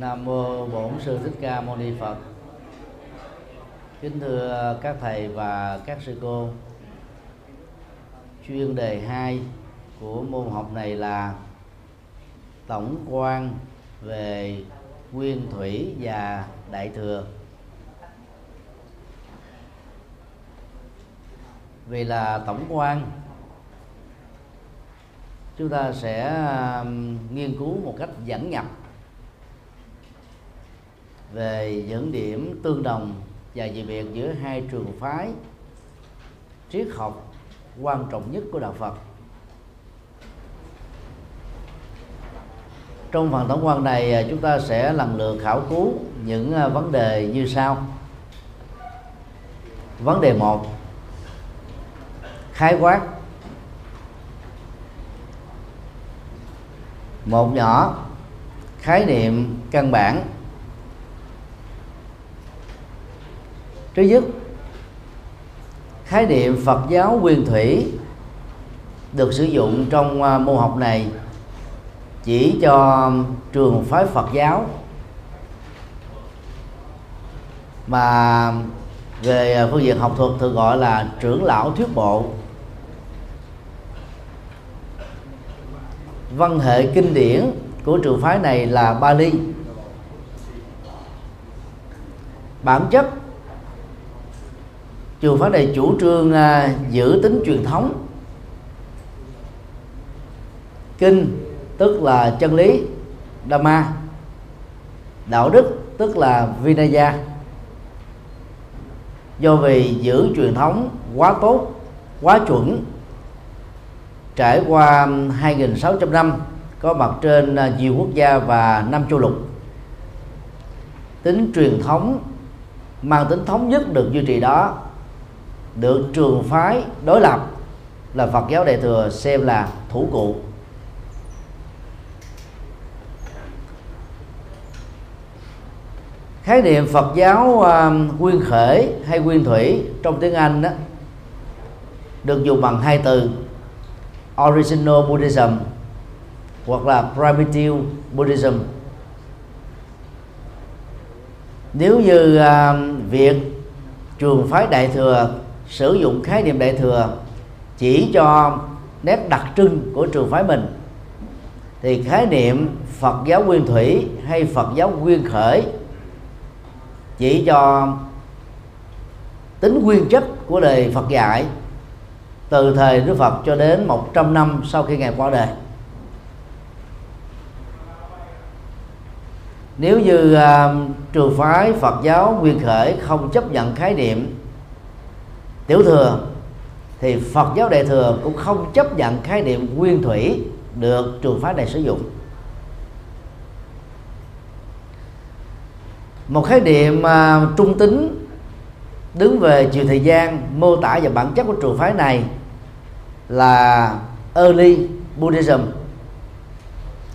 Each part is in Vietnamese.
Nam mô Bổn sư Thích Ca Mâu Ni Phật. Kính thưa các thầy và các sư cô. Chuyên đề 2 của môn học này là tổng quan về nguyên thủy và đại thừa. Vì là tổng quan, chúng ta sẽ nghiên cứu một cách dẫn nhập về những điểm tương đồng và dị biệt giữa hai trường phái triết học quan trọng nhất của đạo Phật. Trong phần tổng quan này à, chúng ta sẽ lần lượt khảo cứu những à, vấn đề như sau. Vấn đề một, khái quát một nhỏ, khái niệm căn bản thứ nhất, khái niệm phật giáo nguyên thủy được sử dụng trong à, môn học này chỉ cho trường phái phật giáo. Mà về phương diện học thuật thường gọi là trưởng lão thuyết bộ. Văn hệ kinh điển của trường phái này là Bali. Bản chất trường phái này chủ trương à, giữ tính truyền thống. Kinh tức là chân lý Dhamma. Đạo đức tức là Vinaya. Do vì giữ truyền thống quá tốt quá chuẩn trải qua 2.600 năm có mặt trên à, nhiều quốc gia và năm châu lục. Tính truyền thống mang tính thống nhất được duy trì đó được trường phái đối lập là Phật giáo Đại thừa xem là thủ cụ. Khái niệm Phật giáo uh, nguyên khởi hay nguyên thủy trong tiếng Anh đó được dùng bằng hai từ original Buddhism hoặc là primitive Buddhism. Nếu như uh, việc trường phái đại thừa sử dụng khái niệm đại thừa chỉ cho nét đặc trưng của trường phái mình. Thì khái niệm Phật giáo nguyên thủy hay Phật giáo nguyên khởi chỉ cho tính nguyên chất của đời Phật dạy từ thời Đức Phật cho đến 100 năm sau khi ngài qua đời. Nếu như uh, trường phái Phật giáo nguyên khởi không chấp nhận khái niệm tiểu thừa thì Phật giáo đại thừa cũng không chấp nhận khái niệm nguyên thủy được trường phái này sử dụng. Một khái niệm uh, trung tính đứng về chiều thời gian mô tả và bản chất của trường phái này là early Buddhism.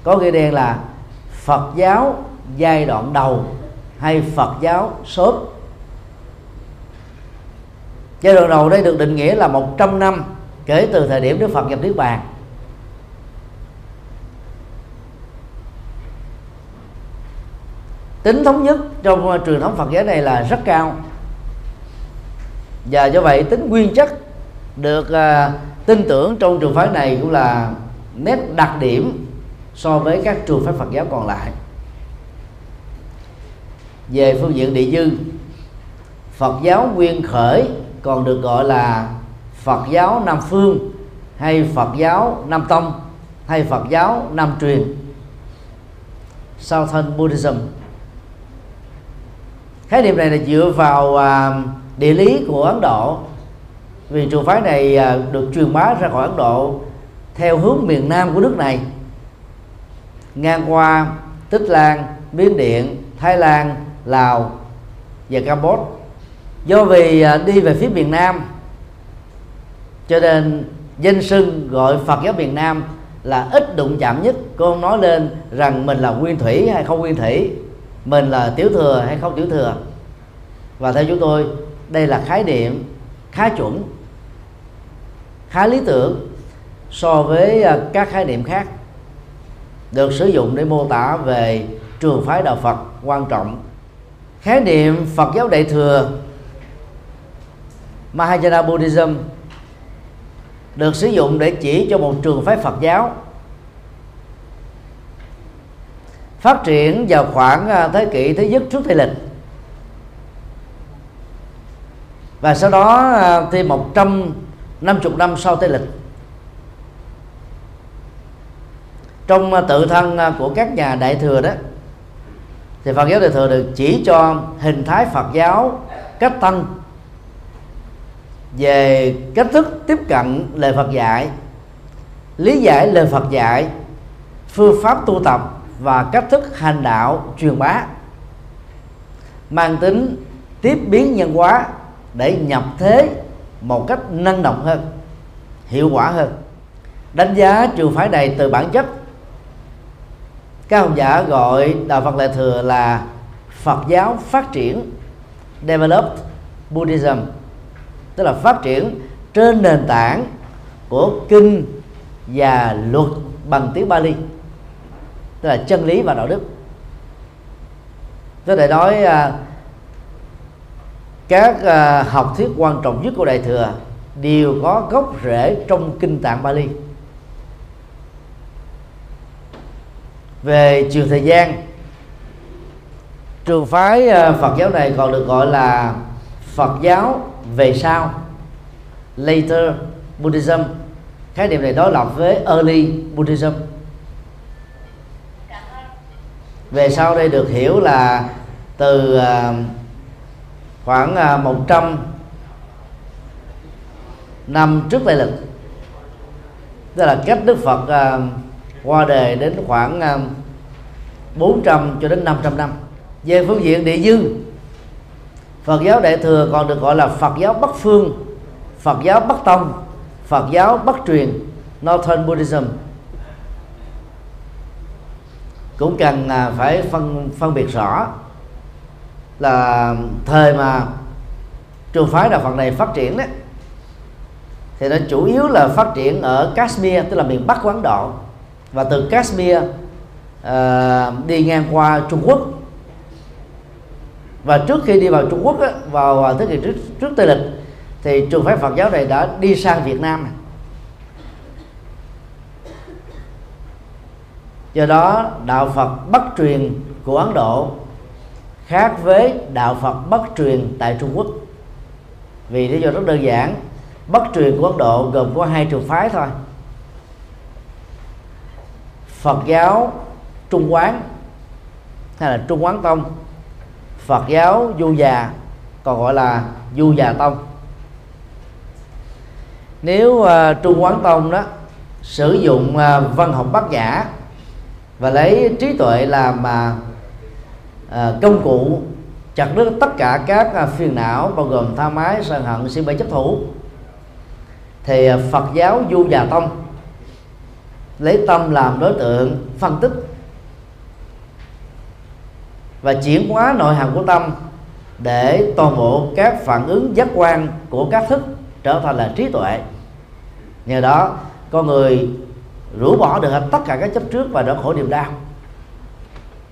Có nghĩa đen là Phật giáo giai đoạn đầu hay Phật giáo sớm giai đoạn đầu đây được định nghĩa là 100 năm kể từ thời điểm Đức Phật nhập Niết Bàn. Tính thống nhất trong truyền thống Phật giáo này là rất cao. Và do vậy tính nguyên chất được uh, tin tưởng trong trường phái này cũng là nét đặc điểm so với các trường phái Phật giáo còn lại. Về phương diện địa dư Phật giáo nguyên khởi còn được gọi là Phật giáo Nam Phương hay Phật giáo Nam Tông hay Phật giáo Nam Truyền. Southern Buddhism. Khái niệm này là dựa vào à, địa lý của Ấn Độ. Vì trường phái này à, được truyền bá ra khỏi Ấn Độ theo hướng miền Nam của nước này. Ngang qua Tích Lan, Miến Điện, Thái Lan, Lào và Campuchia do vì à, đi về phía miền Nam, cho nên danh sưng gọi Phật giáo miền Nam là ít đụng chạm nhất. Cô nói lên rằng mình là nguyên thủy hay không nguyên thủy, mình là tiểu thừa hay không tiểu thừa. Và theo chúng tôi, đây là khái niệm, khá chuẩn, khá lý tưởng so với à, các khái niệm khác được sử dụng để mô tả về trường phái đạo Phật quan trọng. Khái niệm Phật giáo Đại thừa Mahayana Buddhism được sử dụng để chỉ cho một trường phái Phật giáo phát triển vào khoảng à, thế kỷ thứ nhất trước Tây lịch. Và sau đó à, thêm 150 năm sau Tây lịch. Trong à, tự thân của các nhà đại thừa đó, thì Phật giáo đại thừa được chỉ cho hình thái Phật giáo cách tăng về cách thức tiếp cận lời Phật dạy, lý giải lời Phật dạy, phương pháp tu tập và cách thức hành đạo truyền bá. Mang tính tiếp biến nhân hóa để nhập thế một cách năng động hơn, hiệu quả hơn. Đánh giá trường phái này từ bản chất, các học giả gọi đạo Phật Đại thừa là Phật giáo phát triển, developed Buddhism tức là phát triển trên nền tảng của kinh và luật bằng tiếng Bali. Tức là chân lý và đạo đức. Tôi để nói à, các à, học thuyết quan trọng nhất của đại thừa đều có gốc rễ trong kinh tạng Bali. Về chiều thời gian trường phái à, Phật giáo này còn được gọi là Phật giáo về sau, later, Buddhism. Khái niệm này đối lập với early Buddhism. Về sau đây được hiểu là từ à, khoảng à, 100 năm trước đại lịch tức là cách Đức Phật à, qua đời đến khoảng 400 cho đến 500 năm. Về phương diện địa dư Phật giáo Đại thừa còn được gọi là Phật giáo Bắc phương Phật giáo Bắc tông Phật giáo Bắc truyền Northern Buddhism. Cũng cần à, phải phân phân biệt rõ là thời mà trường phái đạo Phật này phát triển đấy thì nó chủ yếu là phát triển ở Kashmir tức là miền Bắc của Ấn Độ. Và từ Kashmir uh, đi ngang qua Trung Quốc và trước khi đi vào Trung Quốc á, vào à, thế kỷ trước, trước Tây lịch thì trường phái Phật giáo này đã đi sang Việt Nam do đó đạo Phật bất truyền của Ấn Độ khác với đạo Phật bất truyền tại Trung Quốc. Vì lý do rất đơn giản bất truyền của Ấn Độ gồm có hai trường phái thôi. Phật giáo Trung Quán hay là Trung Quán Tông. Phật giáo Du Già còn gọi là Du Già Tông. Nếu uh, Trung Quán Tông đó sử dụng uh, văn học bát nhã và lấy trí tuệ làm uh, công cụ chặt đứt tất cả các uh, phiền não bao gồm tha mái sân hận si mê chấp thủ thì uh, Phật giáo du già tông lấy tâm làm đối tượng phân tích và chuyển hóa nội hàm của tâm để toàn bộ các phản ứng giác quan của các thức trở thành là trí tuệ. Nhờ đó, con người rũ bỏ được hết tất cả các chấp trước và đỡ khổ niềm đau.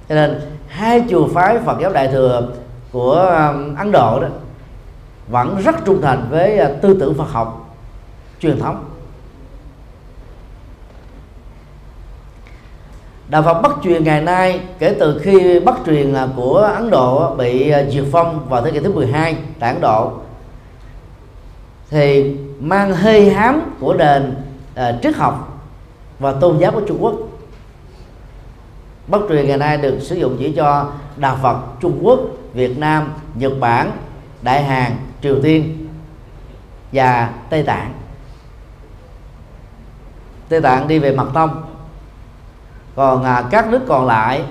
Cho nên, hai chùa phái Phật giáo Đại thừa của um, Ấn Độ đó vẫn rất trung thành với uh, tư tưởng Phật học truyền thống. Đạo Phật bắt truyền ngày nay kể từ khi bắt truyền của Ấn Độ bị à, diệt phong vào thế kỷ thứ 12 tại Ấn Độ. Thì mang hơi hám của nền uh, à, triết học và tôn giáo của Trung Quốc. Bất truyền ngày nay được sử dụng chỉ cho đạo Phật Trung Quốc, Việt Nam, Nhật Bản, Đại Hàn, Triều Tiên và Tây Tạng. Tây Tạng đi về mật tông, còn à, các nước còn lại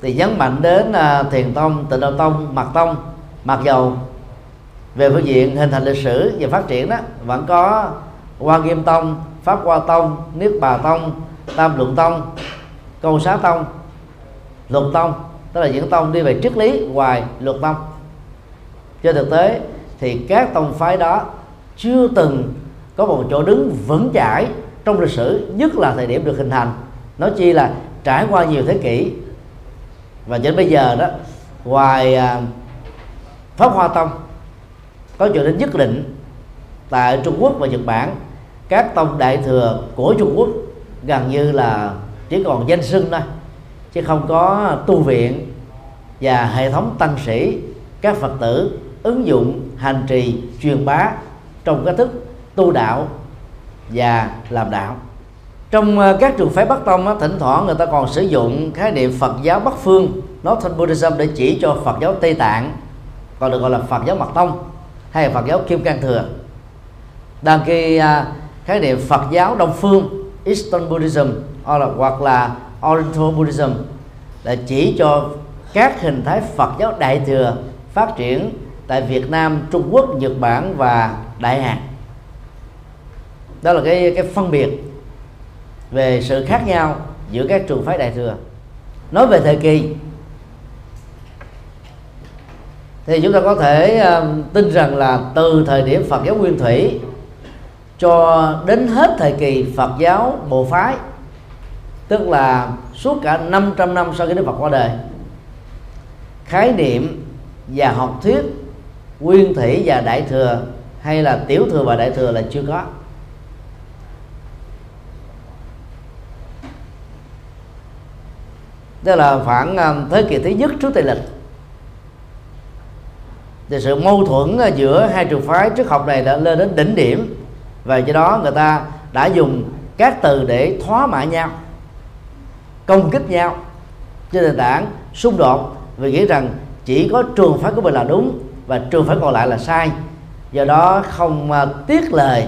thì nhấn mạnh đến à, thiền tông, tịnh độ tông, mật tông, mặc dầu về phương diện hình thành lịch sử và phát triển đó vẫn có hoa Nghiêm Tông, Pháp Hoa Tông, Niết Bà Tông, Tam Luận Tông, Câu Xá Tông, Luật Tông tức là những tông đi về triết lý ngoài luật tông. Trên thực tế thì các tông phái đó chưa từng có một chỗ đứng vững chãi trong lịch sử, nhất là thời điểm được hình thành. Nói chi là trải qua nhiều thế kỷ. Và đến bây giờ đó, ngoài à, pháp hoa tông, có chỗ đến nhất định tại Trung Quốc và Nhật Bản. Các tông đại thừa của Trung Quốc gần như là chỉ còn danh xưng thôi, chứ không có tu viện và hệ thống tăng sĩ. Các phật tử ứng dụng, hành trì, truyền bá trong cái thức tu đạo và làm đạo trong ờ, các trường phái Bắc Tông thỉnh thoảng người ta còn sử dụng khái niệm Phật giáo Bắc phương Northern Buddhism để chỉ cho Phật giáo Tây Tạng còn được gọi là Phật giáo Mật Tông hay là Phật giáo Kim Cang Thừa đang khi à, khái niệm Phật giáo Đông phương Eastern Buddhism hoặc là, hoặc là Oriental Buddhism là chỉ cho các hình thái Phật giáo Đại thừa phát triển tại Việt Nam, Trung Quốc, Nhật Bản và Đại Hàn. Đó là cái cái phân biệt về sự khác nhau giữa các trường phái Đại thừa. Nói về thời kỳ thì chúng ta có thể uh, tin rằng là từ thời điểm Phật giáo Nguyên Thủy cho đến hết thời kỳ Phật giáo Bộ phái tức là suốt cả 500 năm sau khi Đức Phật qua đời khái niệm và học thuyết nguyên thủy và đại thừa hay là tiểu thừa và đại thừa là chưa có tức là khoảng ờ, thế kỷ thứ nhất trước tây lịch. Thì sự mâu thuẫn ờ, giữa hai trường phái trước học này đã lên đến đỉnh điểm. Và do đó người ta đã dùng các từ để thoá mạ nhau, công kích nhau trên nền tảng xung đột. Vì nghĩ rằng chỉ có trường phái của mình là đúng và trường phái còn lại là sai. Do đó không ờ, tiếc lời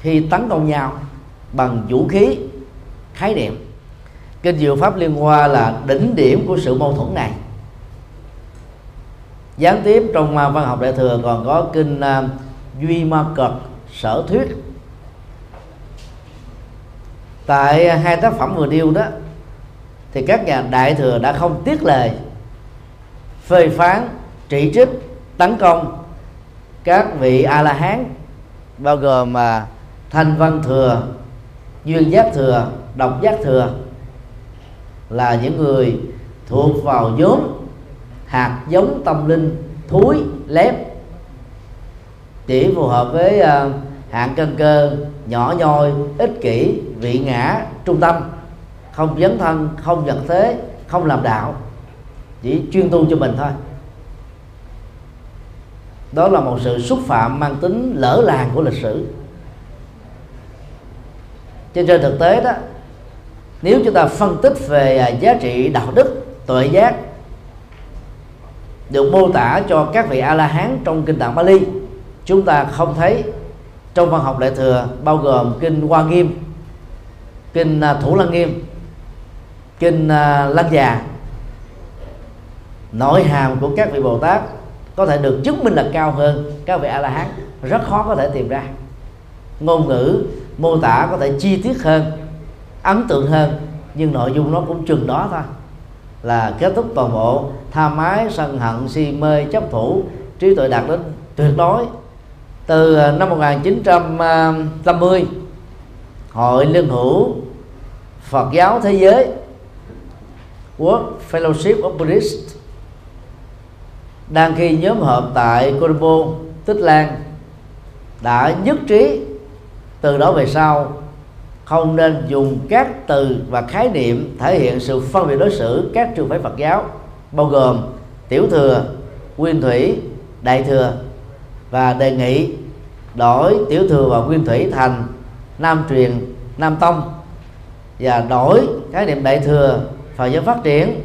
khi tấn công nhau bằng vũ khí, khái niệm kinh diệu pháp liên hoa là đỉnh điểm của sự mâu thuẫn này. Gián tiếp trong văn học đại thừa còn có kinh uh, duy ma cật sở thuyết. Tại hai tác phẩm vừa điêu đó thì các nhà đại thừa đã không tiếc lời phê phán chỉ trích tấn công các vị a la hán bao gồm mà thanh văn thừa duyên giác thừa độc giác thừa là những người thuộc vào nhóm hạt giống tâm linh thúi lép chỉ phù hợp với uh, hạng cân cơ nhỏ nhoi ích kỷ vị ngã trung tâm. Không dấn thân không nhận thế không làm đạo chỉ chuyên tu cho mình thôi. Đó là một sự xúc phạm mang tính lỡ làng của lịch sử. Trên trên thực tế đó nếu chúng ta phân tích về à, giá trị đạo đức, tuệ giác được mô tả cho các vị a la hán trong kinh tạng Bali, chúng ta không thấy trong văn học đại thừa bao gồm kinh Hoa Nghiêm, kinh à, Thủ Lăng Nghiêm, kinh à, Lăng Già. Nội hàm của các vị Bồ Tát có thể được chứng minh là cao hơn các vị A La Hán rất khó có thể tìm ra. Ngôn ngữ mô tả có thể chi tiết hơn ấn tượng hơn nhưng nội dung nó cũng chừng đó thôi. Là kết thúc toàn bộ tha mái sân hận si mê chấp thủ trí tuệ đạt đến tuyệt đối. Từ à, năm 1950 à, hội liên hữu Phật giáo thế giới World Fellowship of Buddhists đang khi nhóm họp tại Colombo, Tích Lan đã nhất trí từ đó về sau không nên dùng các từ và khái niệm thể hiện sự phân biệt đối xử các trường phái Phật giáo bao gồm tiểu thừa, nguyên thủy, đại thừa và đề nghị đổi tiểu thừa và nguyên thủy thành nam truyền, nam tông và đổi khái niệm đại thừa Phật giáo phát triển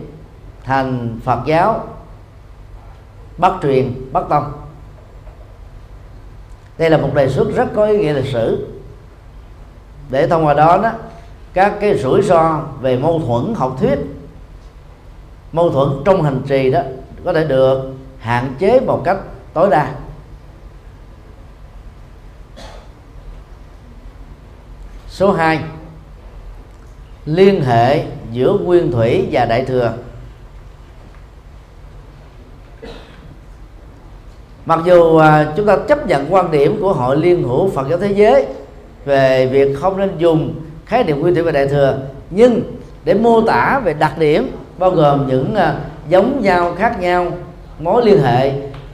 thành Phật giáo Bắc truyền, Bắc tông. Đây là một đề xuất rất có ý nghĩa lịch sử để thông qua đó đó, các cái rủi ro về mâu thuẫn học thuyết, mâu thuẫn trong hành trì đó có thể được hạn chế một cách tối đa. Số 2 liên hệ giữa nguyên thủy và đại thừa. Mặc dù à, chúng ta chấp nhận quan điểm của hội liên hữu phật giáo thế giới về việc không nên dùng khái niệm nguyên thủy và đại thừa nhưng để mô tả về đặc điểm bao gồm những uh, giống nhau khác nhau mối liên hệ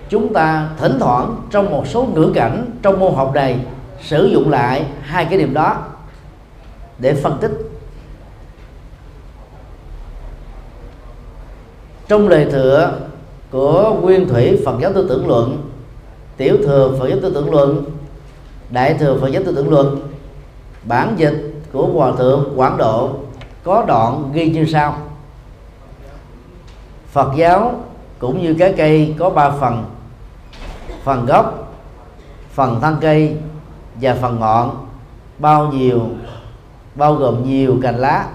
chúng ta thỉnh thoảng trong một số ngữ cảnh trong môn học này sử dụng lại hai cái điểm đó để phân tích. Trong lời thừa của nguyên thủy Phật giáo tư tưởng luận tiểu thừa Phật giáo tư tưởng luận đại thừa Phật giáo tư tưởng luận bản dịch của hòa thượng Quảng Độ có đoạn ghi như sau. Phật giáo cũng như cái cây có ba phần phần gốc, phần thân cây và phần ngọn, bao nhiêu bao gồm nhiều cành lá.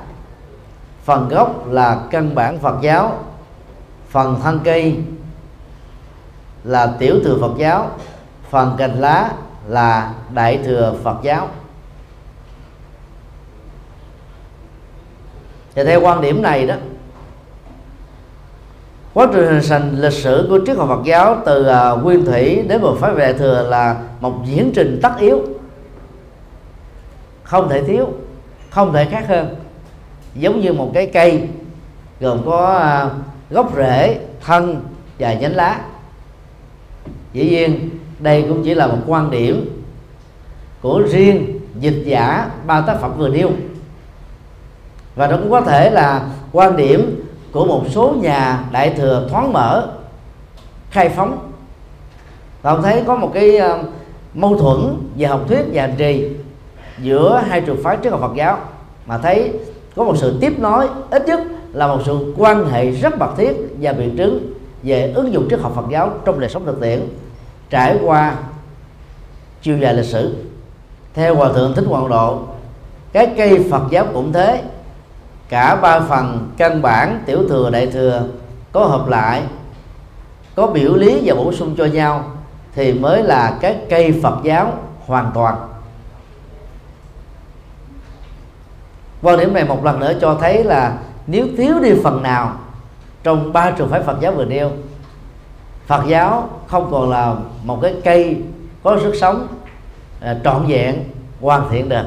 Phần gốc là căn bản Phật giáo, phần thân cây là tiểu thừa Phật giáo, phần cành lá là đại thừa Phật giáo. Và theo quan điểm này đó quá trình hình thành lịch sử của triết học Phật giáo từ uh, nguyên thủy đến một phái đại thừa là một diễn trình tất yếu không thể thiếu không thể khác hơn. Giống như một cái cây gồm có uh, gốc rễ thân và nhánh lá. Dĩ nhiên đây cũng chỉ là một quan điểm của riêng dịch giả ba tác phẩm vừa nêu. Và nó cũng có thể là quan điểm của một số nhà đại thừa thoáng mở, khai phóng. Và ông thấy có một cái ờ, mâu thuẫn về học thuyết và hành trì giữa hai trường phái trước học Phật giáo. Mà thấy có một sự tiếp nối, ít nhất là một sự quan hệ rất mật thiết và biện chứng về ứng dụng triết học Phật giáo trong đời sống thực tiễn trải qua chiều dài lịch sử, theo hòa thượng thích hoàng độ, cái cây Phật giáo cũng thế. Cả ba phần căn bản tiểu thừa, đại thừa có hợp lại, có biểu lý và bổ sung cho nhau thì mới là cái cây Phật giáo hoàn toàn. Quan điểm này một lần nữa cho thấy là nếu thiếu đi phần nào trong ba trường phái Phật giáo vừa nêu, Phật giáo không còn là một cái cây có sức sống à, trọn vẹn hoàn thiện được.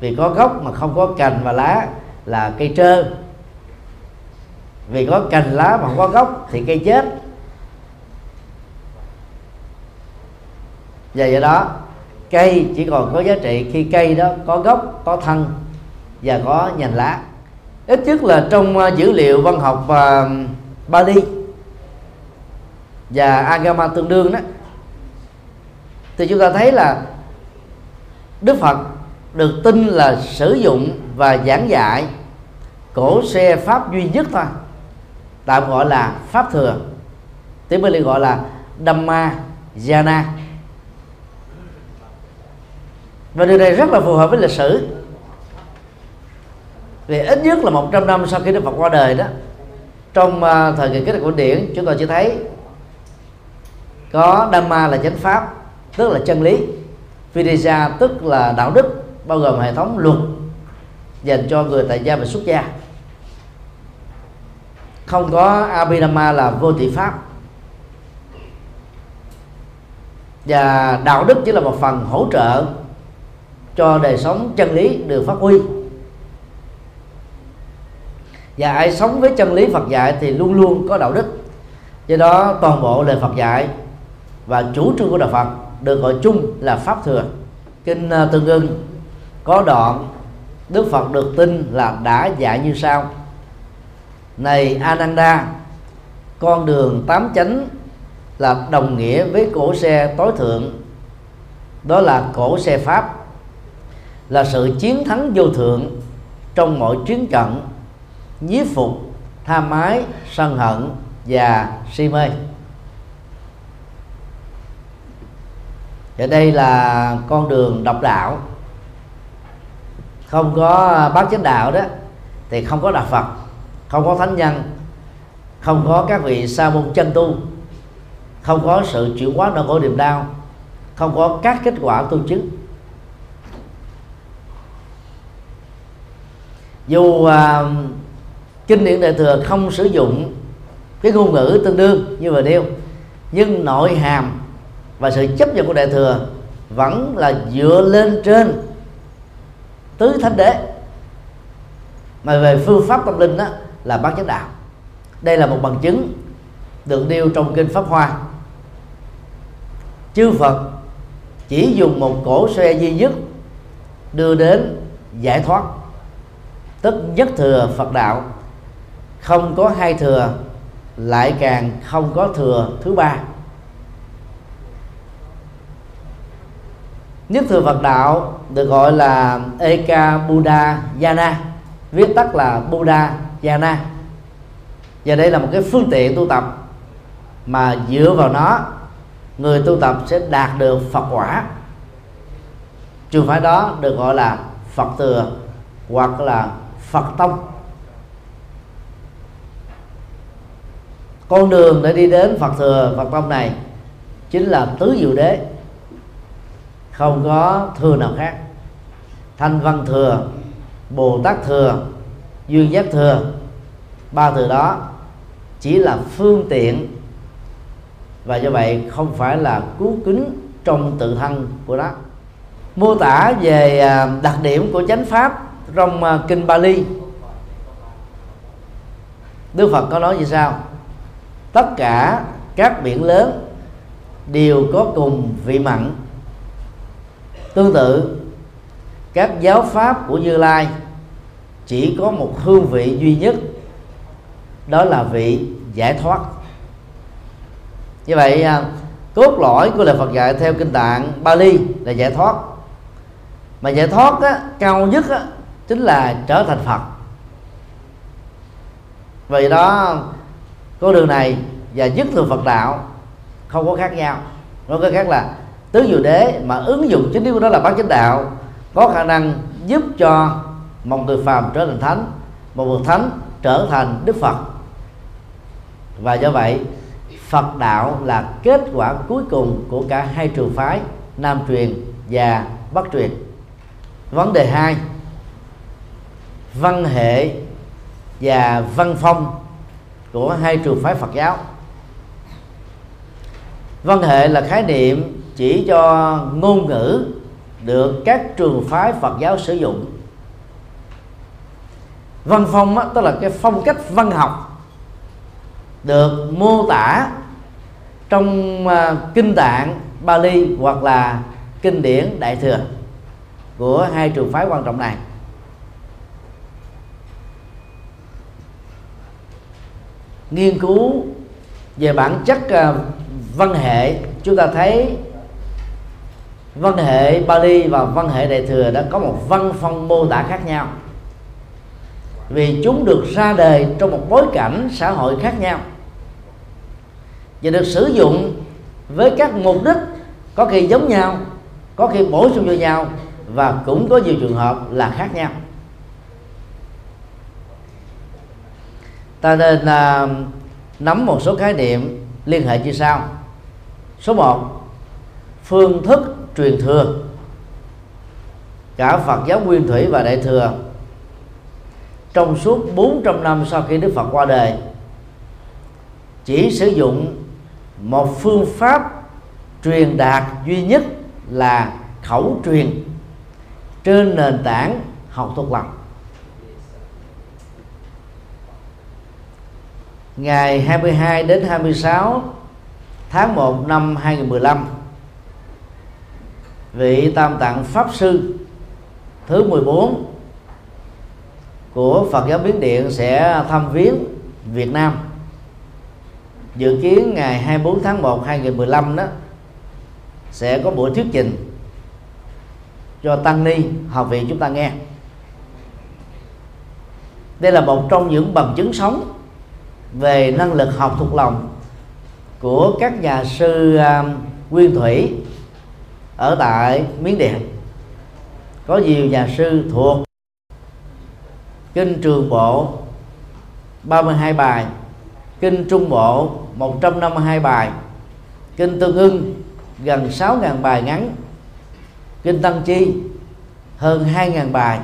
Vì có gốc mà không có cành và lá là cây trơ. Vì có cành lá mà không có gốc thì cây chết. Và do đó cây chỉ còn có giá trị khi cây đó có gốc có thân và có nhành lá. Ít nhất là trong à, dữ liệu văn học uh, Bali và Agama tương đương đó, thì chúng ta thấy là Đức Phật được tin là sử dụng và giảng dạy cổ xe pháp duy nhất thôi. Tạm gọi là pháp thừa, tiếng Bali gọi là Dhamma Jana và điều này rất là phù hợp với lịch sử. Vì ít nhất là 100 năm sau khi Đức Phật qua đời đó, trong à, thời kỳ kết của điển, chúng ta chỉ thấy có Dhamma là chánh pháp, tức là chân lý. Vidya tức là đạo đức, bao gồm hệ thống luật dành cho người tại gia và xuất gia. Không có Abhidhamma là vô thị pháp. Và đạo đức chỉ là một phần hỗ trợ cho đời sống chân lý được phát huy. Và ai sống với chân lý Phật dạy thì luôn luôn có đạo đức. Do đó toàn bộ lời Phật dạy và chủ trương của đạo Phật được gọi chung là pháp thừa. Kinh à, tương ưng có đoạn Đức Phật được tin là đã dạy như sau. Này Ananda, con đường tám chánh là đồng nghĩa với cổ xe tối thượng. Đó là cổ xe pháp, là sự chiến thắng vô thượng trong mọi chiến trận, nhiếp phục tham mái, sân hận và si mê. Và đây là con đường độc đạo. Không có à, bác chánh đạo đó thì không có đạo phật không có thánh nhân không có các vị sa môn chân tu không có sự chuyển hóa nỗi khổ niềm đau không có các kết quả tu chứng. Dù uh, kinh điển đại thừa không sử dụng cái ngôn ngữ tương đương như vừa nêu nhưng nội hàm và sự chấp nhận của đại thừa vẫn là dựa lên trên tứ thánh đế. Mà về phương pháp tâm linh đó là bát chánh đạo. Đây là một bằng chứng được nêu trong kinh pháp hoa. Chư phật chỉ dùng một cổ xe duy nhất đưa đến giải thoát. Tức nhất thừa phật đạo, không có hai thừa, lại càng không có thừa thứ ba. Nhất thừa phật đạo được gọi là eka buddha yana viết tắt là buddha yana và đây là một cái phương tiện tu tập mà dựa vào nó, người tu tập sẽ đạt được phật quả. Trường phái đó được gọi là phật thừa hoặc là phật tông. Con đường để đi đến phật thừa, phật tông này chính là tứ diệu đế không có thừa nào khác. Thanh văn thừa, bồ tát thừa duyên giác thừa. Ba từ đó chỉ là phương tiện. Và do vậy không phải là cứu kính trong tự thân của nó. Mô tả về à, đặc điểm của chánh pháp trong à, kinh Bali. Đức Phật có nói như sau. Tất cả các biển lớn đều có cùng vị mặn tương tự các giáo pháp của Như Lai chỉ có một hương vị duy nhất đó là vị giải thoát. Như vậy à, cốt lõi của lời Phật dạy theo kinh tạng Bali là giải thoát. Mà giải thoát á, cao nhất á, chính là trở thành Phật. Vì đó con đường này và nhất thừa Phật đạo không có khác nhau. Nó có khác là tứ diệu đế mà ứng dụng chính yếu của đó là bát chánh đạo, có khả năng giúp cho một người phàm trở thành thánh, một bậc thánh trở thành đức phật. Và do vậy, phật đạo là kết quả cuối cùng của cả hai trường phái, nam truyền và bắc truyền. Vấn đề hai, văn hệ và văn phong của hai trường phái Phật giáo. Văn hệ là khái niệm chỉ cho ngôn ngữ được các trường phái Phật giáo sử dụng. Văn phong á, tức là cái phong cách văn học được mô tả trong uh, kinh tạng Bali hoặc là kinh điển Đại thừa của hai trường phái quan trọng này. Nghiên cứu về bản chất uh, văn hệ chúng ta thấy văn hệ Bali và văn hệ Đại thừa đã có một văn phong mô tả khác nhau. Vì chúng được ra đời trong một bối cảnh xã hội khác nhau. Và được sử dụng với các mục đích có khi giống nhau có khi bổ sung cho nhau và cũng có nhiều trường hợp là khác nhau. Ta nên uh, nắm một số khái niệm liên hệ như sau. Số 1 phương thức truyền thừa. Cả Phật giáo Nguyên Thủy và Đại thừa trong suốt 400 năm sau khi Đức Phật qua đời chỉ sử dụng một phương pháp truyền đạt duy nhất là khẩu truyền trên nền tảng học thuộc lòng ngày 22 đến 26 tháng 1 năm 2015 vị tam tạng pháp sư thứ 14 của Phật giáo Biến Điện sẽ thăm viếng Việt Nam. Dự kiến ngày 24 tháng 1 2015 đó sẽ có buổi thuyết trình cho tăng ni học viện chúng ta nghe. Đây là một trong những bằng chứng sống về năng lực học thuộc lòng của các nhà sư uh, nguyên thủy ở tại miến điện. Có nhiều nhà sư thuộc kinh trường bộ 32 bài. Kinh trung bộ 152 bài. Kinh tương ưng, gần 6.000 bài ngắn. Kinh tăng chi, hơn 2.000 bài.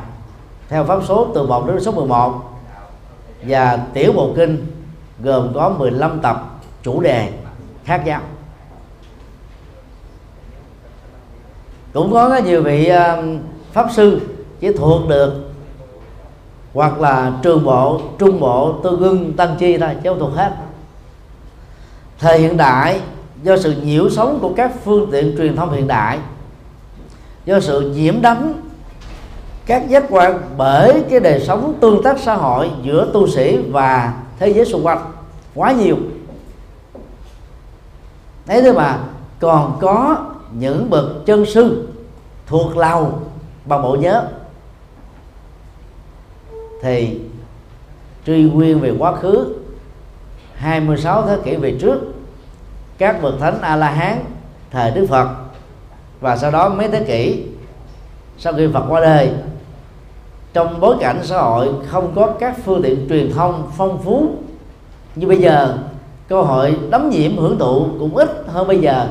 Theo pháp số từ 1 đến số 11 và tiểu bộ kinh gồm có 15 tập chủ đề khác nhau. Cũng có nhiều vị à, pháp sư chỉ thuộc được hoặc là trường bộ, trung bộ, tư gưng, tăng chi thôi, chứ không thuộc hết. Thời hiện đại, do sự nhiễu sống của các phương tiện truyền thông hiện đại, do sự nhiễm đắm các giác quan bởi cái đời sống tương tác xã hội giữa tu sĩ và thế giới xung quanh quá nhiều. Đấy thôi mà, còn có những bậc chân sư thuộc lòng bằng bộ nhớ. Thì truy nguyên về quá khứ 26 thế kỷ về trước, các bậc thánh a la hán thời đức phật. Và sau đó mấy thế kỷ, sau khi phật qua đời, trong bối cảnh xã hội không có các phương tiện truyền thông phong phú như bây giờ, cơ hội đắm nhiễm hưởng thụ cũng ít hơn bây giờ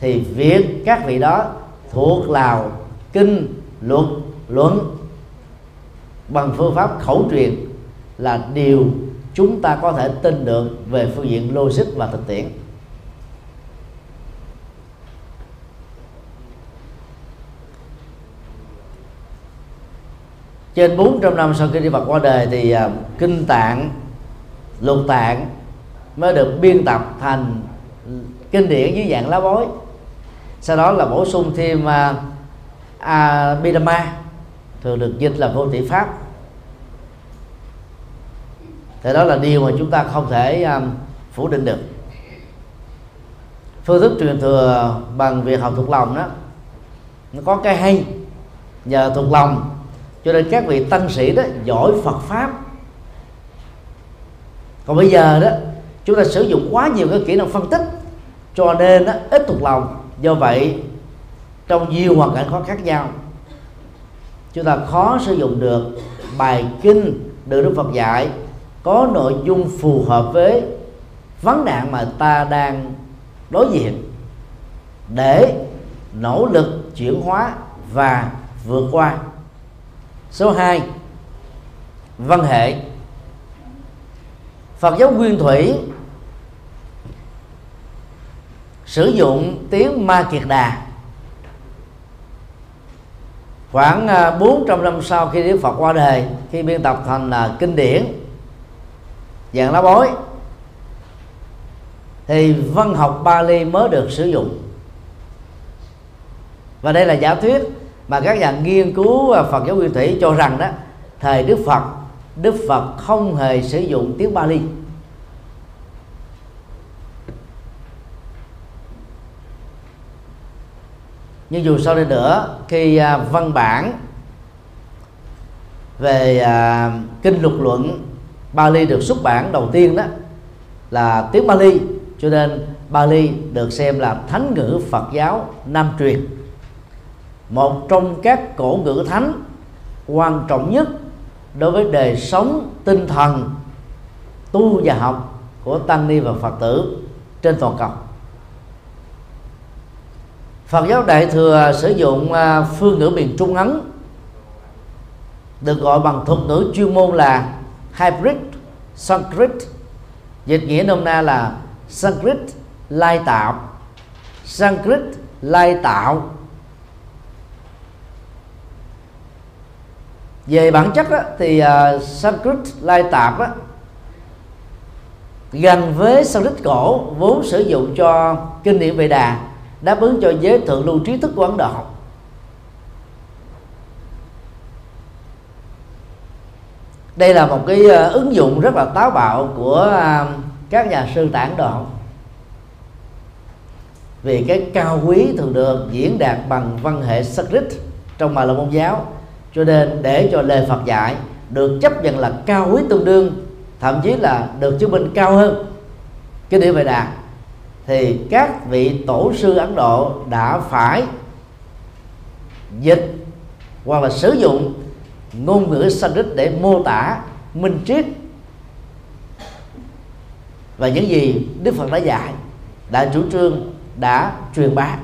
thì việc các vị đó thuộc lào kinh luật luận bằng phương pháp khẩu truyền là điều chúng ta có thể tin được về phương diện logic và thực tiễn. Trên 400 năm sau khi đi Phật qua đời thì uh, kinh tạng luật tạng mới được biên tập thành kinh điển dưới dạng lá bói sau đó là bổ sung thêm à, à, uh, Abhidhamma thường được dịch là vô tỷ pháp. Thì đó là điều mà chúng ta không thể um, phủ định được. Phương thức truyền thừa bằng việc học thuộc lòng đó nó có cái hay nhờ thuộc lòng. Cho nên các vị tăng sĩ đó giỏi Phật pháp. Còn bây giờ đó chúng ta sử dụng quá nhiều cái kỹ năng phân tích cho nên đó, ít thuộc lòng do vậy, trong nhiều hoàn cảnh khó khác nhau, chúng ta khó sử dụng được bài kinh được Đức Phật dạy có nội dung phù hợp với vấn nạn mà ta đang đối diện để nỗ lực chuyển hóa và vượt qua. Số 2 văn hệ. Phật giáo Nguyên Thủy sử dụng tiếng Ma Kiệt Đà. Khoảng à, 400 năm sau khi Đức Phật qua đời khi biên tập thành à, kinh điển dạng lá bối thì văn học Bali mới được sử dụng. Và đây là giả thuyết mà các nhà nghiên cứu à, Phật giáo Nguyên Thủy cho rằng đó thời Đức Phật Đức Phật không hề sử dụng tiếng Bali. Nhưng dù sao đi nữa, khi à, văn bản về à, kinh lục luận Bali được xuất bản đầu tiên đó là tiếng Bali, cho nên Bali được xem là thánh ngữ Phật giáo Nam truyền. Một trong các cổ ngữ thánh quan trọng nhất đối với đời sống tinh thần, tu và học của tăng ni và phật tử trên toàn cầu. Phật giáo Đại thừa sử dụng à, phương ngữ miền Trung Ấn được gọi bằng thuật ngữ chuyên môn là hybrid Sanskrit. Dịch nghĩa nôm na là Sanskrit lai tạo Sanskrit lai tạo. Về bản chất đó, thì uh, Sanskrit lai tạp đó, gần với Sanskrit cổ vốn sử dụng cho kinh điển Vệ Đà đáp ứng cho giới thượng lưu trí thức của Ấn Độ. Đây là một cái ờ, ứng dụng rất là táo bạo của ờ, các nhà sư tản Ấn Độ. Vì cái cao quý thường được diễn đạt bằng văn hệ Sanskrit trong mà là môn giáo, cho nên để cho lời Phật dạy được chấp nhận là cao quý tương đương, thậm chí là được chứng minh cao hơn. Cái điều về đạt thì các vị tổ sư Ấn Độ đã phải dịch hoặc là sử dụng ngôn ngữ Sanskrit để mô tả minh triết. Và những gì Đức Phật đã dạy, đã chủ trương, đã truyền bá.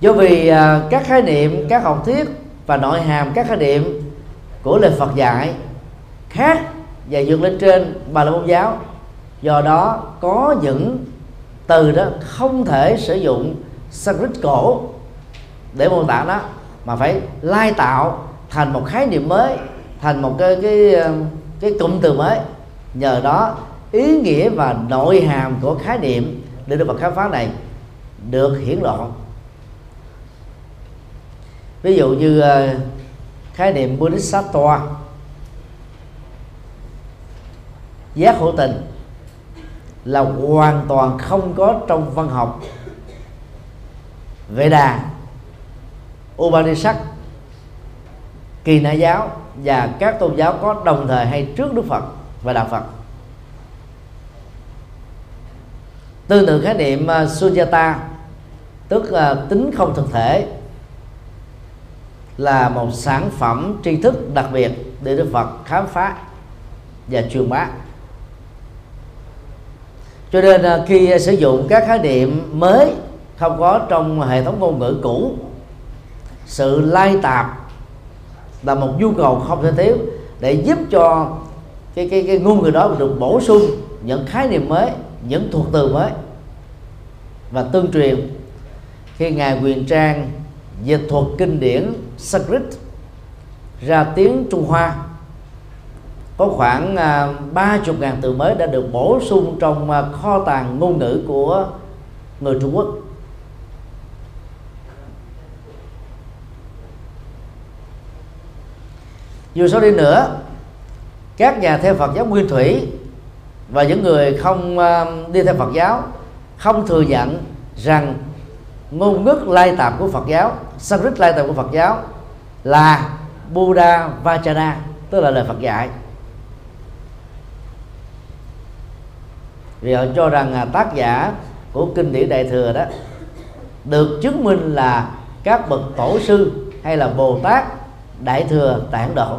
Do vì à, các khái niệm, các học thuyết và nội hàm các khái niệm của lời Phật dạy khác và vượt lên trên bà la môn giáo do đó, có những từ đó không thể sử dụng Sanskrit cổ để mô tả nó, mà phải lai tạo thành một khái niệm mới, thành một cái cái cái cụm từ mới. Nhờ đó, ý nghĩa và nội hàm của khái niệm để được Phật khám phá này được hiển lộ. Ví dụ như ờ, khái niệm Bodhisattva, giác hữu tình là hoàn toàn không có trong văn học. Vệ Đà, Upanishad Kỳ Na giáo và các tôn giáo có đồng thời hay trước Đức Phật và Đạo Phật. Tương tự khái niệm à, sujata Sunyata tức là tính không thực thể là một sản phẩm tri thức đặc biệt để Đức Phật khám phá và truyền bá cho nên à, khi à, sử dụng các khái niệm mới không có trong hệ thống ngôn ngữ cũ, sự lai tạp là một nhu cầu không thể thiếu để giúp cho cái cái cái ngôn ngữ đó được bổ sung những khái niệm mới, những thuật từ mới và tương truyền. Khi ngài quyền trang dịch thuật kinh điển Sanskrit ra tiếng Trung Hoa có khoảng à, ba chục ngàn từ mới đã được bổ sung trong à, kho tàng ngôn ngữ của người Trung Quốc. Dù sao đi nữa các nhà theo Phật giáo nguyên thủy và những người không à, đi theo Phật giáo không thừa nhận rằng ngôn ngữ lai tạp của Phật giáo Sanskrit lai tạp của Phật giáo là Buddha Vajana tức là lời Phật dạy. Vì họ cho rằng à, tác giả của kinh điển đại thừa đó được chứng minh là các bậc tổ sư hay là Bồ Tát đại thừa tạng Độ.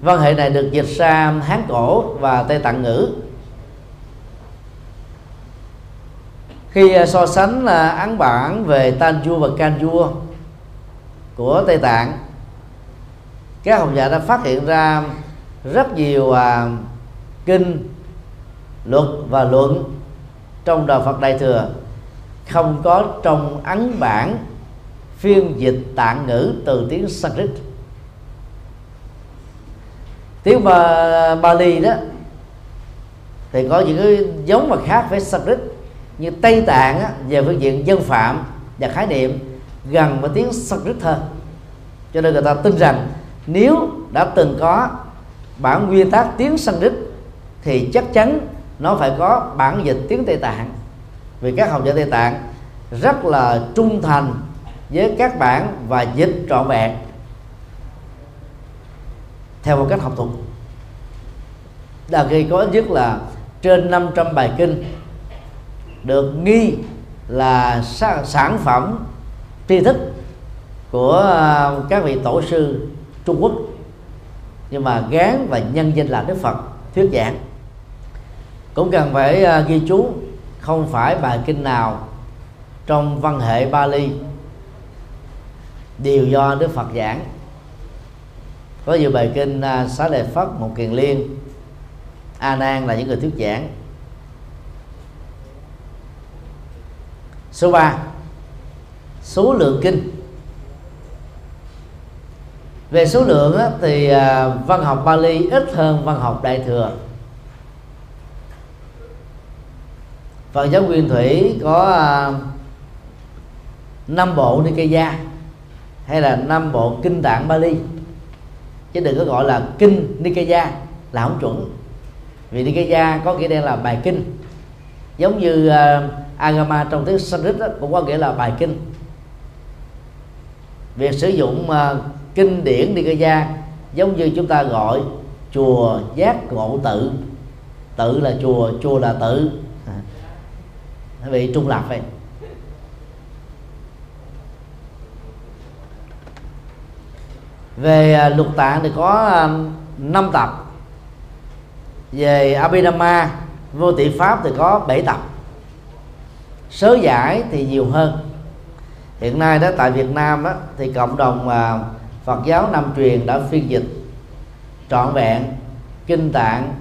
Văn hệ này được dịch ra Hán cổ và Tây Tạng ngữ. Khi à, so sánh là ấn bản về tan vua và can vua của Tây Tạng các học giả đã phát hiện ra rất nhiều à, kinh luật và luận trong đạo Phật Đại thừa. Không có trong ấn bản phiên dịch tạng ngữ từ tiếng Sanskrit. Tiếng ba, Bali đó thì có những cái giống mà khác với Sanskrit như Tây Tạng á, về phương diện dân phạm và khái niệm gần với tiếng Sanskrit hơn cho nên người ta tin rằng nếu đã từng có bản nguyên tác tiếng Sanskrit thì chắc chắn nó phải có bản dịch tiếng Tây Tạng. Vì các học giả Tây Tạng rất là trung thành với các bản và dịch trọn vẹn theo một cách học thuật. Là khi có ít nhất là trên 500 bài kinh được nghi là sản phẩm tri thức của à, các vị tổ sư Trung Quốc. Nhưng mà gán và nhân danh là Đức Phật, thuyết giảng cũng cần phải à, ghi chú. Không phải bài kinh nào trong văn hệ Bali đều do Đức Phật giảng. Có nhiều bài kinh uh, xá lệ phất một kiền liên a nan là những người thuyết giảng. Số 3 số lượng kinh. Về số lượng á, thì à, văn học Bali ít hơn văn học Đại thừa. Phật giáo Nguyên Thủy có à, năm bộ Nikaya hay là năm bộ kinh tạng Bali. Chứ đừng có gọi là kinh Nikaya là không chuẩn. Vì Nikaya có nghĩa đen là bài kinh. Giống như uh, agama trong tiếng Sanskrit đó, cũng có nghĩa là bài kinh. Việc sử dụng uh, kinh điển Nikaya giống như chúng ta gọi chùa giác ngộ tự. Tự là chùa chùa là tự nó bị trung lập vậy. Về à, lục tạng thì có à, 5 tập. Về Abhidhamma vô tỷ pháp thì có 7 tập. Sớ giải thì nhiều hơn. Hiện nay đó tại Việt Nam đó, thì cộng đồng à, Phật giáo Nam truyền đã phiên dịch trọn vẹn kinh tạng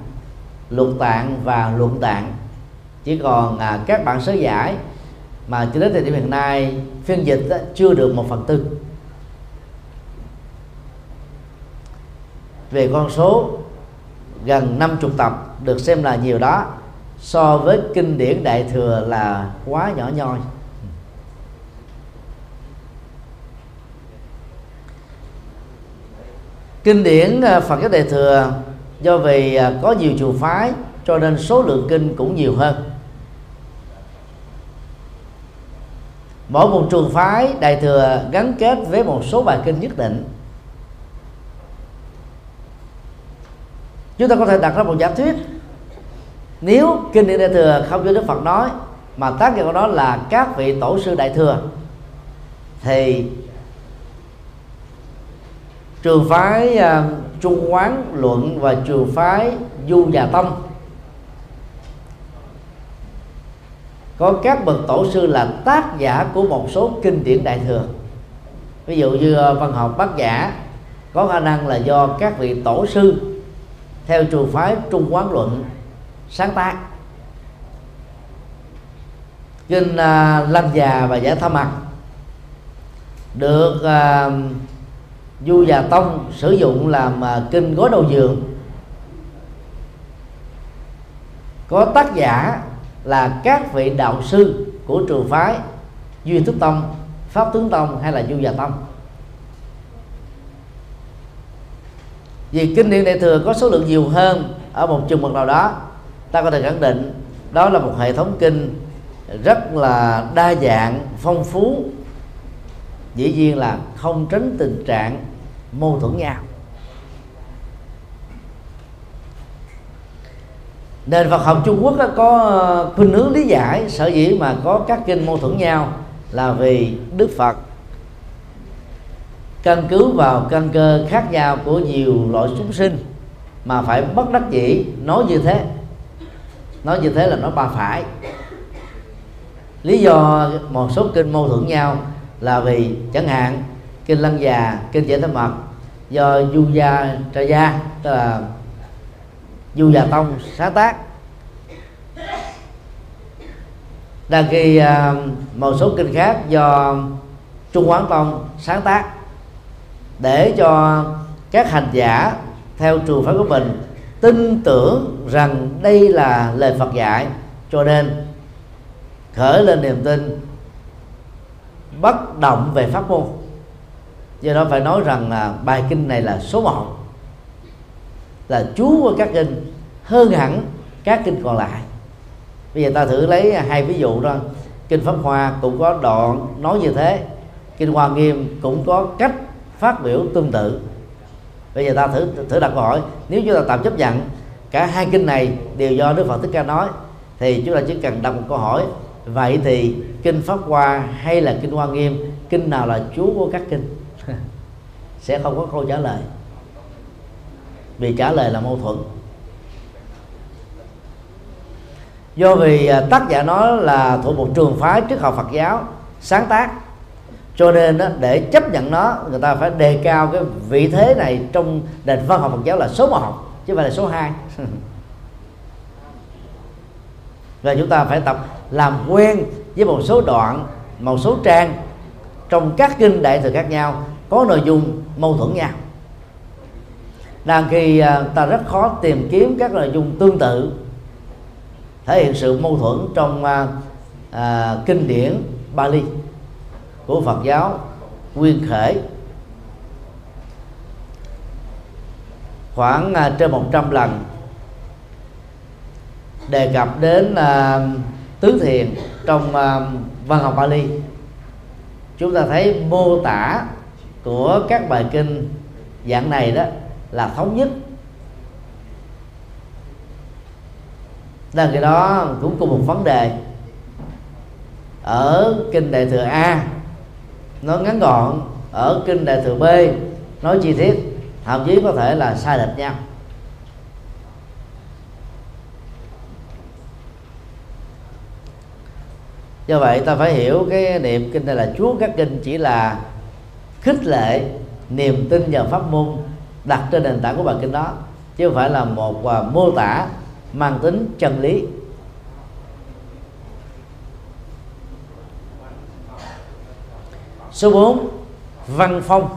luật tạng và luận tạng chỉ còn à, các bản sớ giải mà cho đến thời điểm hiện nay phiên dịch đó, chưa được một phần tư. Về con số gần 50 tập được xem là nhiều đó so với kinh điển đại thừa là quá nhỏ nhoi. Kinh điển à, Phật giáo đại thừa do vì à, có nhiều chùa phái cho nên số lượng kinh cũng nhiều hơn. Mỗi một trường phái đại thừa gắn kết với một số bài kinh nhất định. Chúng ta có thể đặt ra một giả thuyết. Nếu kinh điển đại thừa không do đức phật nói mà tác giả của nó là các vị tổ sư đại thừa thì trường phái uh, trung quán luận và trường phái du già tông có các bậc tổ sư là tác giả của một số kinh điển đại thừa. Ví dụ như ờ, văn học bát giả có khả năng là do các vị tổ sư theo trường phái trung quán luận sáng tác. Kinh ờ, uh, lăng già và giải thâm mặt được ờ, uh, du già tông sử dụng làm uh, kinh gối đầu giường. Có tác giả là các vị đạo sư của trường phái duy thức tông, pháp tướng tông hay là du già tông. Vì kinh điển đại thừa có số lượng nhiều hơn ở một trường mực nào đó, ta có thể khẳng định đó là một hệ thống kinh rất là đa dạng, phong phú, dĩ nhiên là không tránh tình trạng mâu thuẫn nhau. Nền Phật học Trung Quốc có ờ, khuynh hướng lý giải, sở dĩ mà có các kinh mâu thuẫn nhau là vì Đức Phật. Căn cứ vào căn cơ khác nhau của nhiều loại chúng sinh mà phải bất đắc dĩ, nói như thế. Nói như thế là nói ba phải. Lý do một số kinh mâu thuẫn nhau là vì chẳng hạn kinh lăng già, kinh giải thế mật do du gia tra gia, tức là du già tông sáng tác. Đang khi à, một số kinh khác do trung quán tông sáng tác để cho các hành giả theo trường phái của mình tin tưởng rằng đây là lời Phật dạy. Cho nên, khởi lên niềm tin, bất động về pháp môn. Do đó phải nói rằng là bài kinh này là số một là chú của các kinh, hơn hẳn các kinh còn lại. Bây giờ ta thử lấy hai ví dụ đó. Kinh pháp hoa cũng có đoạn nói như thế. Kinh hoa nghiêm cũng có cách phát biểu tương tự. Bây giờ ta thử thử đặt câu hỏi. Nếu chúng ta tạm chấp nhận, cả hai kinh này đều do đức phật thích ca nói, thì chúng ta chỉ cần đặt một câu hỏi. Vậy thì kinh pháp hoa hay là kinh hoa nghiêm, kinh nào là chú của các kinh? Sẽ không có câu trả lời vì trả lời là mâu thuẫn. Do vì à, tác giả nó là thuộc một trường phái triết học Phật giáo sáng tác. Cho nên đó, để chấp nhận nó người ta phải đề cao cái vị thế này trong nền văn học Phật giáo là số một chứ không phải là số 2 và chúng ta phải tập làm quen với một số đoạn một số trang trong các kinh đại thừa khác nhau có nội dung mâu thuẫn nhau đang khi à, ta rất khó tìm kiếm các nội dung tương tự thể hiện sự mâu thuẫn trong à, à, kinh điển Bali của Phật giáo nguyên khởi khoảng à, trên 100 lần đề cập đến à, tứ thiền trong à, văn học Bali chúng ta thấy mô tả của các bài kinh dạng này đó là thống nhất. Là cái đó cũng cùng một vấn đề. Ở kinh đại thừa A, nó ngắn gọn. Ở kinh đại thừa B, nói chi tiết, thậm chí có thể là sai lệch nhau do vậy, ta phải hiểu cái niệm kinh này là chúa các kinh chỉ là khích lệ niềm tin vào pháp môn đặt trên nền tảng của bài kinh đó chứ không phải là một uh, mô tả mang tính chân lý. Số 4 văn phong.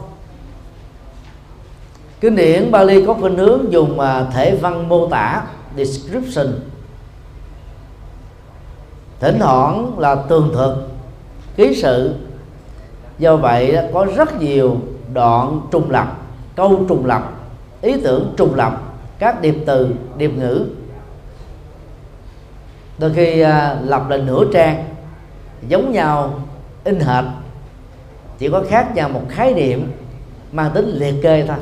Kinh điển Bali có khuynh hướng dùng à, thể văn mô tả description. Thỉnh thoảng là tường thuật ký sự. Do vậy có rất nhiều đoạn trùng lập câu trùng lập ý tưởng trùng lập các điệp từ điệp ngữ. Đôi khi à, lập lên nửa trang giống nhau in hệt. Chỉ có khác nhau một khái niệm mang tính liệt kê thôi.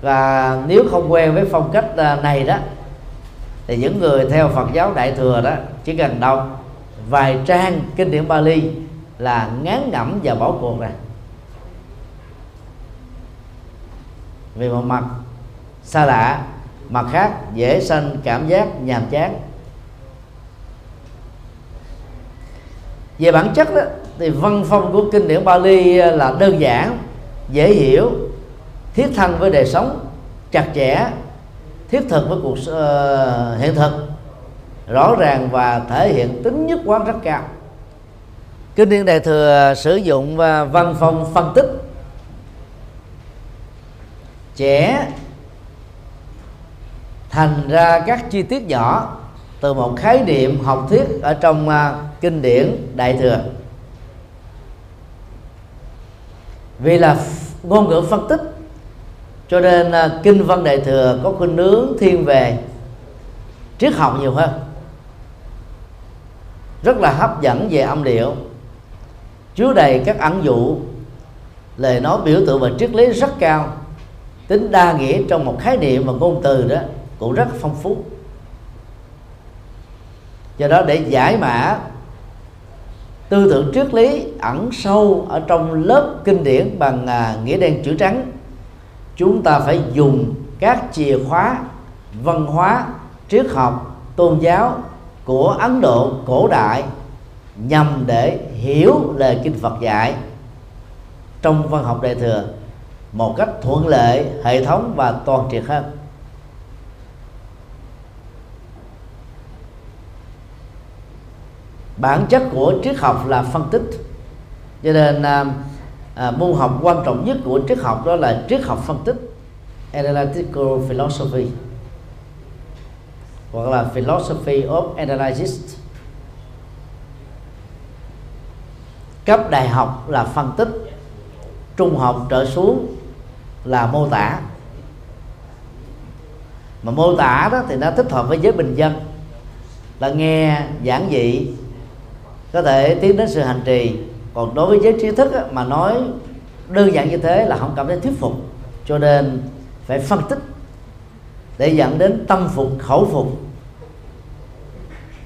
Và nếu không quen với phong cách à, này đó thì những người theo Phật giáo Đại thừa đó chỉ cần đọc vài trang kinh điển Bali là ngán ngẩm và bỏ cuộc rồi. Về một mặt xa lạ mặt khác dễ sanh cảm giác nhàm chán. Về bản chất đó, thì văn phong của kinh điển Bali ờ, là đơn giản dễ hiểu thiết thân với đời sống chặt chẽ thiết thực với cuộc uh, hiện thực rõ ràng và thể hiện tính nhất quán rất cao. Kinh điển đại thừa sử dụng và văn phong phân tích trẻ. Thành ra các chi tiết nhỏ từ một khái niệm học thuyết ở trong uh, kinh điển đại thừa. Vì là ngôn ngữ phân tích cho nên uh, kinh văn đại thừa có khuynh hướng thiên về triết học nhiều hơn. Rất là hấp dẫn về âm điệu. Chứa đầy các ẩn dụ lời nói biểu tượng và triết lý rất cao tính đa nghĩa trong một khái niệm và ngôn từ đó cũng rất phong phú. Do đó để giải mã tư tưởng triết lý ẩn sâu ở trong lớp kinh điển bằng à, nghĩa đen chữ trắng chúng ta phải dùng các chìa khóa văn hóa triết học tôn giáo của ấn độ cổ đại nhằm để hiểu lời kinh phật dạy trong văn học đại thừa một cách thuận lợi hệ thống và toàn triệt hơn. Bản chất của triết học là phân tích. Cho nên à, à, môn học quan trọng nhất của triết học đó là triết học phân tích analytical philosophy hoặc là philosophy of analysis. Cấp đại học là phân tích trung học trở xuống là mô tả. Mà mô tả đó thì nó thích hợp với giới bình dân. Là nghe giảng dị có thể tiến đến sự hành trì. Còn đối với giới trí thức á, mà nói đơn giản như thế là không cảm thấy thuyết phục. Cho nên phải phân tích để dẫn đến tâm phục khẩu phục.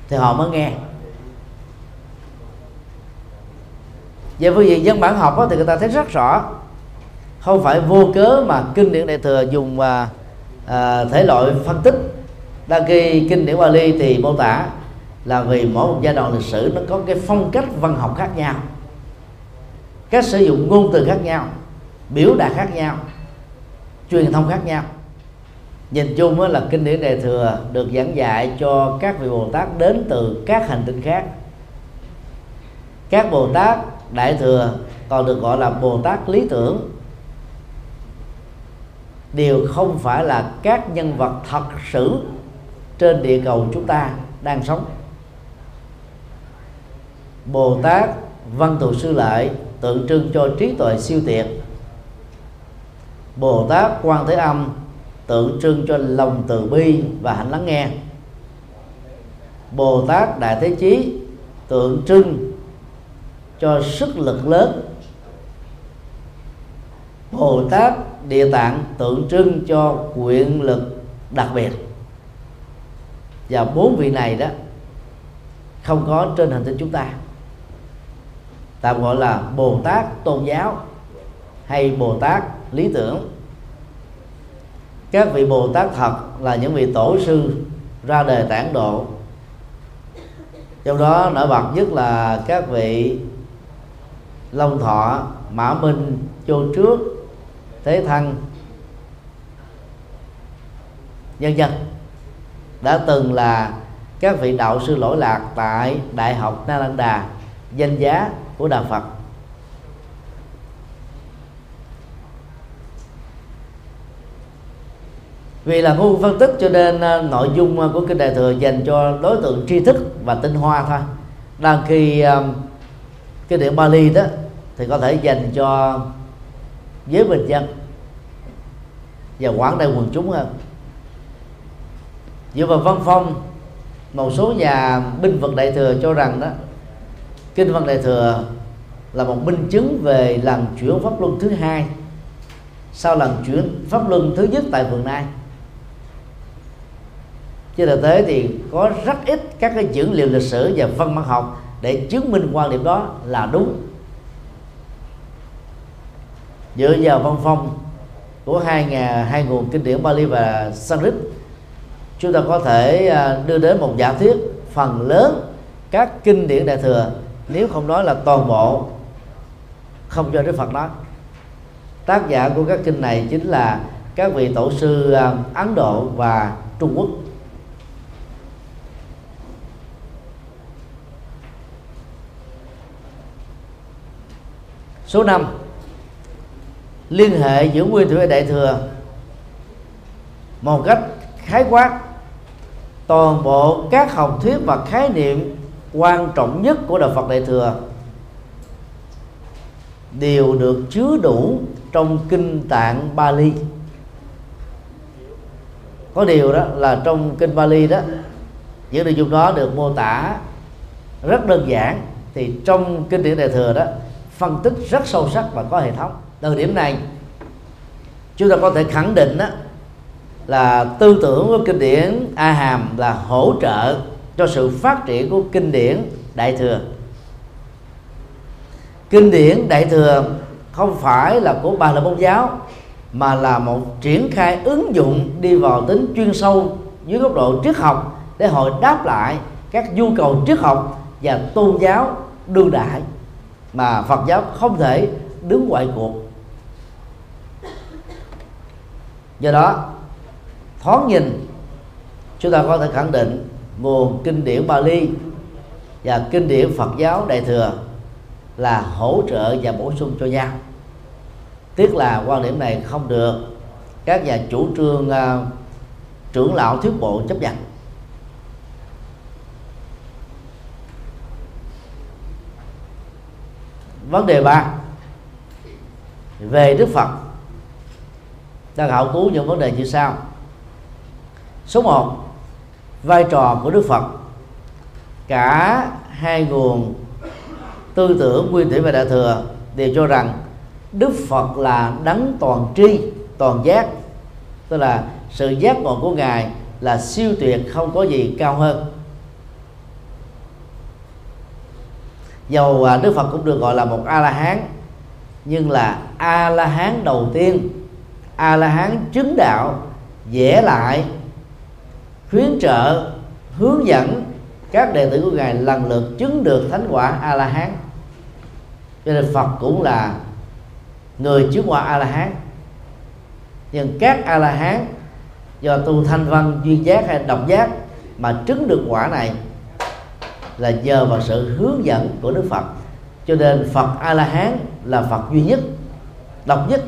Thì họ mới nghe. Về phương diện dân bản học đó, thì người ta thấy rất rõ không phải vô cớ mà kinh điển đại thừa dùng à, à, thể loại phân tích. Đa khi kinh điển Bali thì mô tả là vì mỗi một giai đoạn lịch sử nó có cái phong cách văn học khác nhau cách sử dụng ngôn từ khác nhau biểu đạt khác nhau truyền thông khác nhau. Nhìn chung là kinh điển đại thừa được giảng dạy cho các vị bồ tát đến từ các hành tinh khác. Các bồ tát đại thừa còn được gọi là bồ tát lý tưởng đều không phải là các nhân vật thật sự trên địa cầu chúng ta đang sống. Bồ tát, văn thù sư lợi tượng trưng cho trí tuệ siêu tuyệt bồ tát quan thế âm tượng trưng cho lòng từ bi và hạnh lắng nghe. Bồ tát đại thế chí tượng trưng cho sức lực lớn. Bồ tát địa tạng tượng trưng cho quyền lực đặc biệt. Và bốn vị này đó không có trên hành tinh chúng ta. Tạm gọi là bồ tát tôn giáo hay bồ tát lý tưởng. Các vị bồ tát thật là những vị tổ sư ra đời tản độ. Trong đó nổi bật nhất là các vị long thọ, mã minh, châu trước thế thân, nhân dân, đã từng là các vị đạo sư lỗi lạc tại đại học Nalanda danh giá của đạo Phật. Vì là ngu phân tích cho nên ờ, nội dung ờ, của kinh đại thừa dành cho đối tượng tri thức và tinh hoa thôi. Đang khi ờ, cái điện Bali đó, thì có thể dành cho với bình dân. Và quảng đại quần chúng hơn. Dựa vào văn phong, một số nhà binh vật đại thừa cho rằng đó, kinh văn đại thừa là một minh chứng về lần chuyển pháp luân thứ hai sau lần chuyển pháp luân thứ nhất tại vườn nai. Trên thực tế thì có rất ít các cái dữ liệu lịch sử và văn bản học để chứng minh quan điểm đó là đúng dựa vào văn phong của hai nhà, hai nguồn kinh điển Bali và Sanskrit chúng ta có thể à, đưa đến một giả thuyết phần lớn các kinh điển đại thừa, nếu không nói là toàn bộ. Không cho Đức Phật nói. Tác giả của các kinh này chính là các vị tổ sư à, Ấn Độ và Trung Quốc. Số 5 liên hệ giữa nguyên thủy và đại thừa một cách khái quát. Toàn bộ các học thuyết và khái niệm quan trọng nhất của đạo Phật đại thừa đều được chứa đủ trong kinh tạng Bali. Có điều đó là trong kinh Bali đó, những nội dung đó được mô tả rất đơn giản. Thì trong kinh điển đại thừa đó, phân tích rất sâu sắc và có hệ thống từ điểm này, chúng ta có thể khẳng định đó là tư tưởng của kinh điển A Hàm là hỗ trợ cho sự phát triển của kinh điển Đại thừa. Kinh điển Đại thừa không phải là của bà là môn giáo, mà là một triển khai ứng dụng đi vào tính chuyên sâu dưới góc độ triết học để hội đáp lại các nhu cầu triết học và tôn giáo đương đại mà Phật giáo không thể đứng ngoại cuộc. Do đó thoáng nhìn chúng ta có thể khẳng định nguồn kinh điển Bali và kinh điển Phật giáo Đại thừa là hỗ trợ và bổ sung cho nhau. Tiếc là quan điểm này không được các nhà chủ trương uh, trưởng lão thuyết bộ chấp nhận. Vấn đề ba về Đức Phật ta khảo cứu những vấn đề như sau. Số 1 vai trò của Đức Phật. Cả hai nguồn tư tưởng nguyên thủy và đại thừa đều cho rằng Đức Phật là đấng toàn tri, toàn giác. Tức là sự giác ngộ của ngài là siêu tuyệt, không có gì cao hơn. Dầu à, Đức Phật cũng được gọi là một A La Hán nhưng là A La Hán đầu tiên A La Hán chứng đạo, vẽ lại, khuyến trợ, hướng dẫn các đệ tử của ngài lần lượt chứng được thánh quả A La Hán cho nên Phật cũng là người chứng quả A La Hán nhưng các A La Hán do tu thanh văn duyên giác hay độc giác mà chứng được quả này là nhờ vào sự hướng dẫn của Đức Phật. Cho nên Phật A La Hán là Phật duy nhất, độc nhất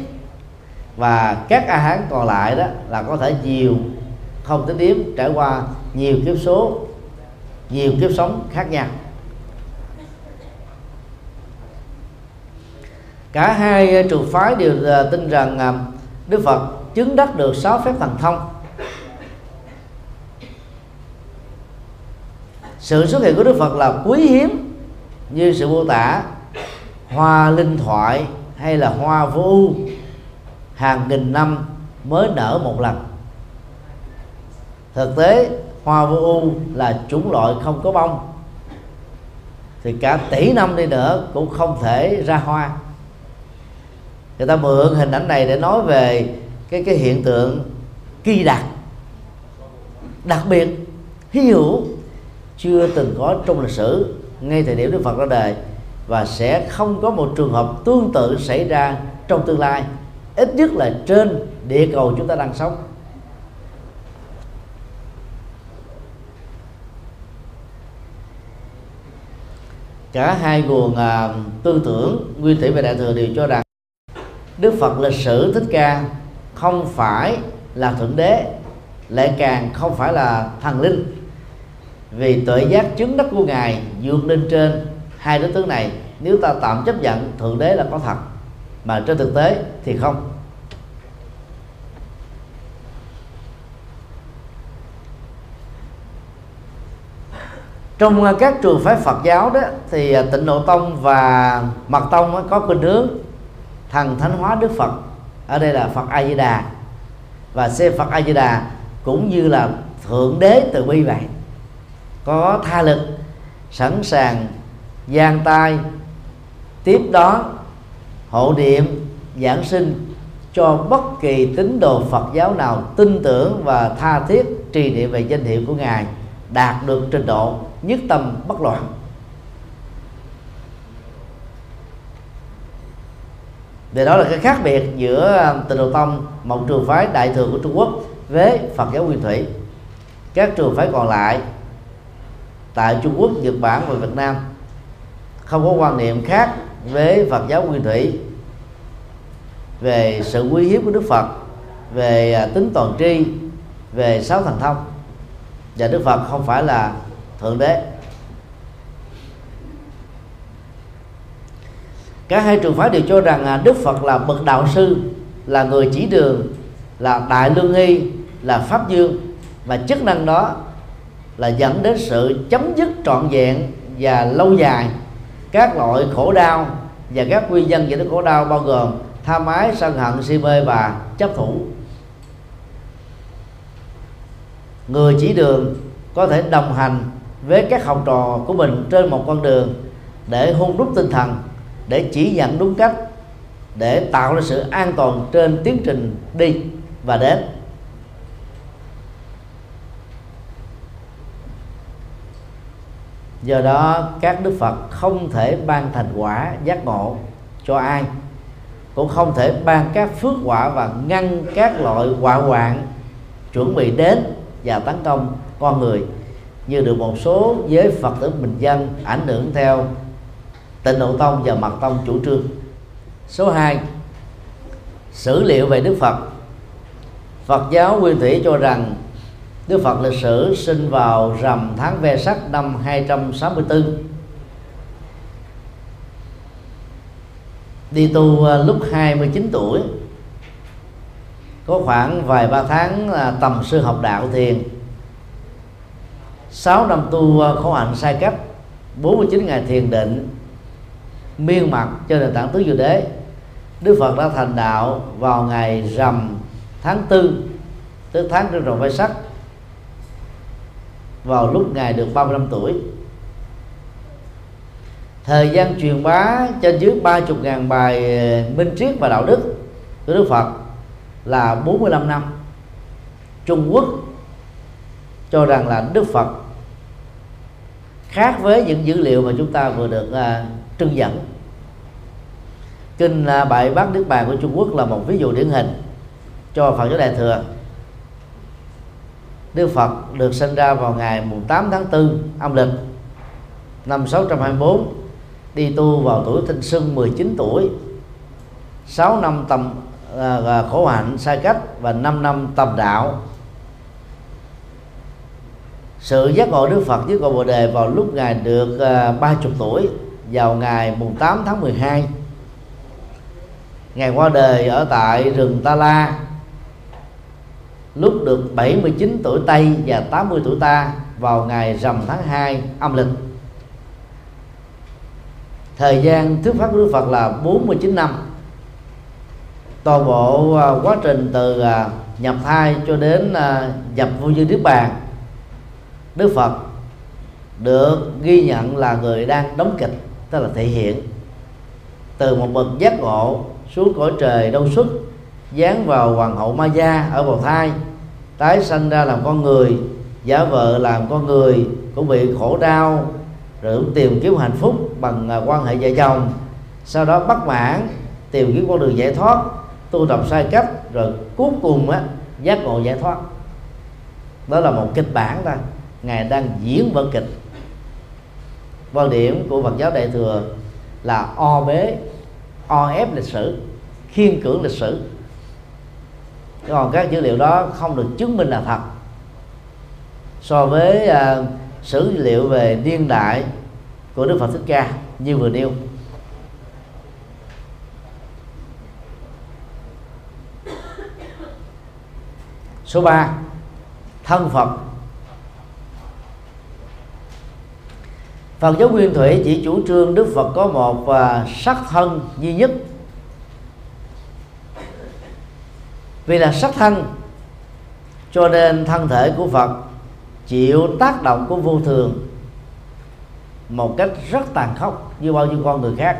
và các A Hán còn lại đó là có thể nhiều, không tính điểm trải qua nhiều kiếp số, nhiều kiếp sống khác nhau. Cả hai à, trường phái đều à, tin rằng à, Đức Phật chứng đắc được sáu phép thần thông. Sự xuất hiện của Đức Phật là quý hiếm như sự mô tả hoa linh thoại hay là hoa vô hàng nghìn năm mới nở một lần. Thực tế, hoa vô u là chủng loại không có bông. Thì cả tỷ năm đi nữa cũng không thể ra hoa. Người ta mượn hình ảnh này để nói về cái cái hiện tượng kỳ đặc đặc biệt, hy hữu chưa từng có trong lịch sử, ngay thời điểm Đức Phật ra đời, và sẽ không có một trường hợp tương tự xảy ra trong tương lai ít nhất là trên địa cầu chúng ta đang sống. Cả hai nguồn à, tư tưởng nguyên thủy và đại thừa đều cho rằng Đức Phật lịch sử thích ca không phải là thượng đế lại càng không phải là thần linh. Vì tuệ giác chứng đắc của ngài vượt lên trên hai đối tướng này nếu ta tạm chấp nhận thượng đế là có thật mà trên thực tế thì không. Trong à, các trường phái Phật giáo đó thì à, Tịnh Độ Tông và Mật Tông có khuynh hướng thần thánh hóa Đức Phật. Ở đây là Phật A Di Đà và xem Phật A Di Đà cũng như là thượng đế từ bi vậy. Có tha lực, sẵn sàng, gian tay. Tiếp đó hộ niệm giảng sinh cho bất kỳ tín đồ Phật giáo nào tin tưởng và tha thiết trì niệm về danh hiệu của ngài đạt được trình độ nhất tâm bất loạn. Vì đó là cái khác biệt giữa à, Tịnh Độ Tông một trường phái đại thừa của Trung Quốc với Phật giáo Nguyên Thủy các trường phái còn lại tại Trung Quốc, Nhật Bản và Việt Nam không có quan niệm khác với Phật giáo Nguyên Thủy, về sự quý hiếp của Đức Phật, về à, tính toàn tri, về sáu thần thông. Và Đức Phật không phải là thượng đế. Cả hai trường phái đều cho rằng à, Đức Phật là bậc đạo sư, là người chỉ đường, là đại lương nghi, là pháp dương, và chức năng đó là dẫn đến sự chấm dứt trọn vẹn và lâu dài các loại khổ đau và các nguyên nhân dẫn đến khổ đau bao gồm tham ái sân hận, si mê và chấp thủ. Người chỉ đường có thể đồng hành với các học trò của mình trên một con đường để hôn đúc tinh thần, để chỉ dẫn đúng cách, để tạo ra sự an toàn trên tiến trình đi và đến. Do đó, các đức phật không thể ban thành quả giác ngộ cho ai, cũng không thể ban các phước quả và ngăn các loại quả hoạn chuẩn bị đến và tấn công con người, như được một số giới phật tử bình dân ảnh hưởng theo tịnh độ tông và mật tông chủ trương. Số 2 sử liệu về đức phật. Phật giáo nguyên thủy cho rằng Đức Phật lịch sử sinh vào rằm tháng ve sắc năm 264 đi tu à, lúc 29 tuổi, có khoảng vài ba tháng à, tầm sư học đạo thiền. 6 năm tu à, khổ hạnh sai cách 49 ngày thiền định, miên mặt cho nền tảng tứ diệu đế. Đức Phật đã thành đạo vào ngày rằm tháng tư, tức tháng trên rồng vai sắc vào lúc ngài được 35 tuổi. Thời gian truyền bá trên dưới 30.000 bài ờ, minh triết và đạo đức của Đức Phật là 45 năm. Trung Quốc cho rằng là Đức Phật khác với những dữ liệu mà chúng ta vừa được uh, trưng dẫn. Kinh uh, bài bát đức bàn của Trung Quốc là một ví dụ điển hình cho Phật giáo đại thừa. Đức Phật được sinh ra vào ngày 8 tháng 4 âm lịch năm 624 đi tu vào tuổi thanh xuân 19 tuổi. 6 năm tầm à, à, khổ hạnh sai cách và 5 năm tầm đạo. Sự giác ngộ Đức Phật với cội Bồ đề vào lúc ngài được à, 30 tuổi vào ngày mùng 8 tháng 12 Ngài qua đời ở tại rừng Ta La lúc được 79 tuổi Tây và 80 tuổi ta vào ngày rằm tháng 2 âm lịch. Thời gian thuyết pháp của Đức Phật là 49 năm. Toàn bộ à, quá trình từ à, nhập thai cho đến à, nhập vô dư niết bàn, Đức Phật được ghi nhận là người đang đóng kịch, tức là thể hiện từ một bậc giác ngộ xuống cõi trời đâu xuất dán vào hoàng hậu ma gia ở bào thai. Tái sanh ra làm con người, giả vợ làm con người cũng bị khổ đau rồi cũng tìm kiếm hạnh phúc bằng à, quan hệ vợ chồng. Sau đó bắt mãn, tìm kiếm con đường giải thoát, tu tập sai cách, rồi cuối cùng á, giác ngộ giải thoát. Đó là một kịch bản ta, ngài đang diễn vở kịch. Quan điểm của Phật giáo đại thừa là o bế, o ép lịch sử, khiên cưỡng lịch sử còn các dữ liệu đó không được chứng minh là thật. So với uh, sử liệu về niên đại của Đức Phật Thích Ca như vừa nêu. Số 3 thân Phật. Phật giáo Nguyên Thủy chỉ chủ trương Đức Phật có một uh, sắc thân duy nhất. Vì là sắc thân cho nên thân thể của Phật chịu tác động của vô thường một cách rất tàn khốc như bao nhiêu con người khác.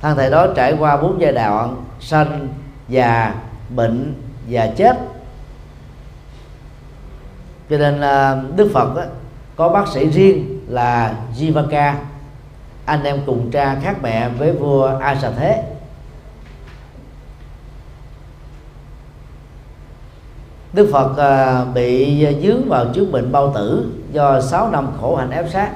Thân thể đó trải qua bốn giai đoạn sanh già bệnh và chết. Cho nên à, đức phật đó, có bác sĩ riêng là jivaka. Anh em cùng cha khác mẹ với vua a thế Đức Phật à, bị dướng vào chứng bệnh bao tử do 6 năm khổ hạnh ép sát.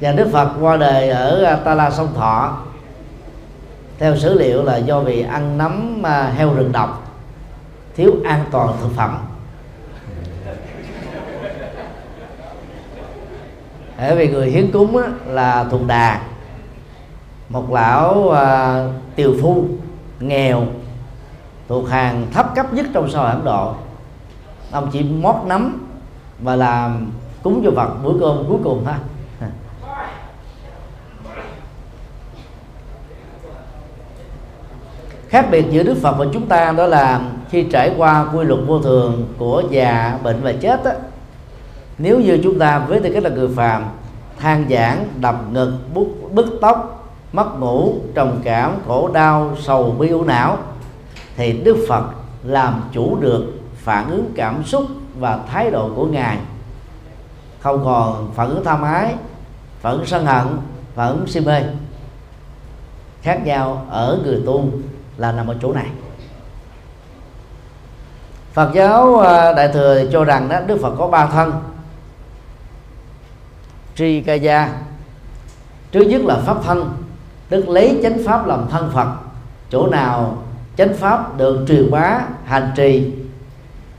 Và Đức Phật qua đời ở à, Ta La Sông Thọ. Theo sử liệu là do vì ăn nấm à, heo rừng độc, thiếu an toàn thực phẩm. Bởi vì người hiến cúng là thùng đà, một lão tiều phu nghèo thuộc hàng thấp cấp nhất trong xã hội Ấn Độ. Ông chỉ mót nắm và làm cúng cho Phật bữa cơm cuối cùng ha. Khác biệt giữa Đức Phật và chúng ta đó là khi trải qua quy luật vô thường của già bệnh và chết á, nếu như chúng ta với tư cách là người phàm than giảng đập ngực bút bứt tóc mất ngủ trầm cảm khổ đau, sầu bi u não, thì Đức Phật làm chủ được phản ứng cảm xúc và thái độ của ngài. Không còn phản ứng tham ái, phản ứng sân hận, phản ứng si mê. Khác nhau ở người tu là nằm ở chỗ này. Phật giáo à, đại thừa cho rằng đó, Đức Phật có ba thân. Tri ca gia Trước nhất là pháp thân. Tức lấy chánh pháp làm thân Phật. Chỗ nào chánh pháp được truyền bá, hành trì,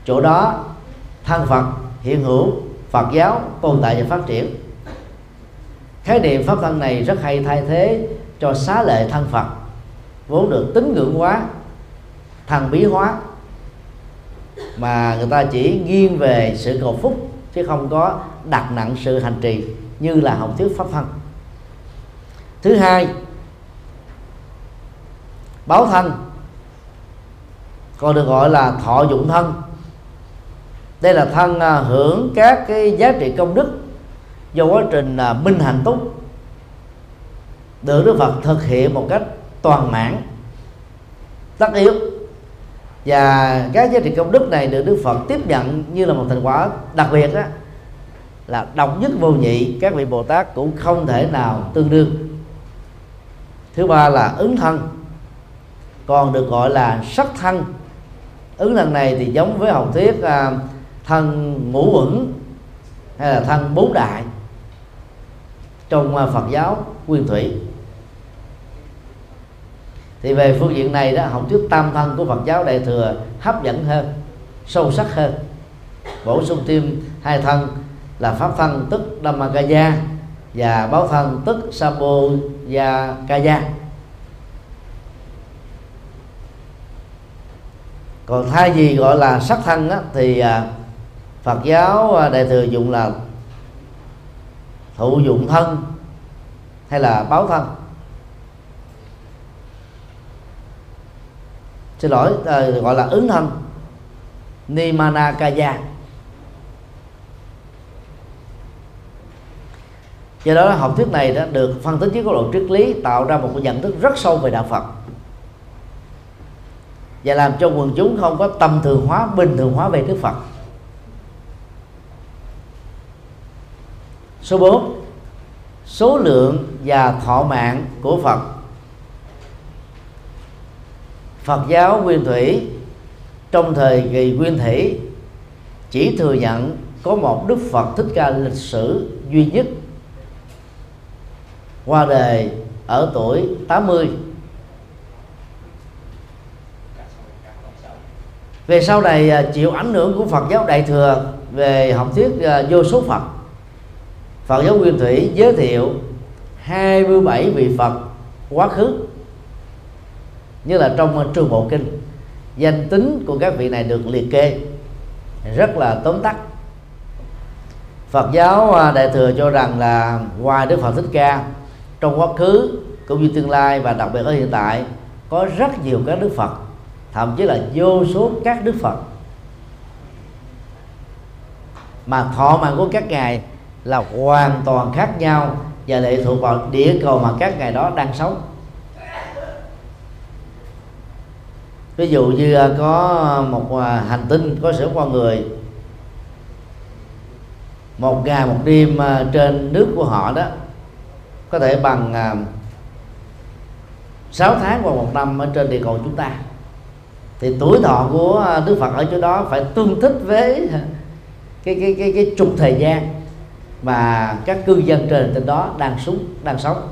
Chỗ đó thân Phật, hiện hữu Phật giáo tồn tại và phát triển. Khái niệm pháp thân này rất hay thay thế cho xá lệ thân Phật. Vốn được tín ngưỡng hóa, thần bí hóa, mà người ta chỉ nghiêng về sự cầu phúc, chứ không có đặt nặng sự hành trì như là học thuyết pháp thân. Thứ hai báo thân. Còn được gọi là thọ dụng thân. Đây là thân à, hưởng các cái giá trị công đức do quá trình à, minh hành túc. Được Đức Phật thực hiện một cách toàn mãn, tất yếu. Và các giá trị công đức này được Đức Phật tiếp nhận như là một thành quả đặc biệt đó là độc nhất vô nhị, các vị Bồ Tát cũng không thể nào tương đương. Thứ ba là ứng thân còn được gọi là sắc thân. Ứng lần này thì giống với học thuyết à, thân ngũ uẩn hay là thân bốn đại trong à, Phật giáo nguyên thủy. Thì về phương diện này đó học thuyết tam thân của Phật giáo đại thừa hấp dẫn hơn sâu sắc hơn. Bổ sung thêm hai thân là pháp thân tức Dhammakaya và báo thân tức Samboya còn thay vì gọi là sắc thân á, thì à, Phật giáo à, đại thừa dụng là thụ dụng thân hay là báo thân. Xin lỗi à, gọi là ứng thân. Nimanakaya. Do đó học thuyết này đã được phân tích dưới góc độ triết lý tạo ra một cái nhận thức rất sâu về đạo Phật và làm cho quần chúng không có tâm thường hóa, bình thường hóa về Đức Phật. Số 4 số lượng và thọ mạng của Phật. Phật giáo nguyên thủy, trong thời kỳ nguyên thủy, chỉ thừa nhận có một Đức Phật Thích Ca lịch sử duy nhất qua đời ở tuổi 80 về sau này à, chịu ảnh hưởng của Phật giáo Đại thừa về học thuyết à, vô số Phật. Phật giáo Nguyên Thủy giới thiệu 27 vị Phật quá khứ, như là trong à, trường bộ kinh. Danh tính của các vị này được liệt kê, rất là tóm tắt. Phật giáo Đại thừa cho rằng là ngoài Đức Phật Thích Ca, trong quá khứ cũng như tương lai và đặc biệt ở hiện tại, có rất nhiều các Đức Phật thậm chí là vô số các Đức Phật. Mà thọ mạng của các ngài là hoàn toàn khác nhau và lệ thuộc vào địa cầu mà các ngài đó đang sống. Ví dụ như à, có một à, hành tinh có sở con người. Một ngày, một đêm à, trên nước của họ đó, có thể bằng 6 tháng hoặc một năm ở trên địa cầu chúng ta thì tuổi thọ của à, Đức Phật ở chỗ đó phải tương thích với à, cái cái cái cái trục thời gian mà các cư dân trên trên đó đang sống đang sống.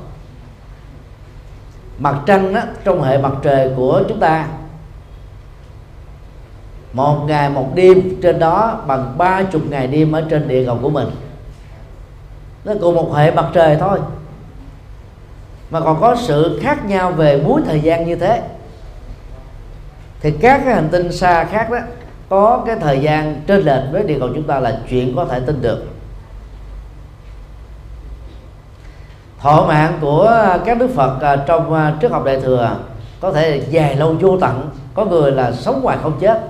Mặt trăng đó, trong hệ mặt trời của chúng ta một ngày một đêm trên đó bằng ba chục ngày đêm ở trên địa cầu của mình. Nó cùng một hệ mặt trời thôi. Mà còn có sự khác nhau về múi thời gian như thế thì các cái hành tinh xa khác đó, có cái thời gian trên lệch với địa cầu chúng ta là chuyện có thể tin được. Thọ mạng của các đức phật à, trong à, trước học đại thừa có thể dài lâu vô tận, có người là sống ngoài không chết.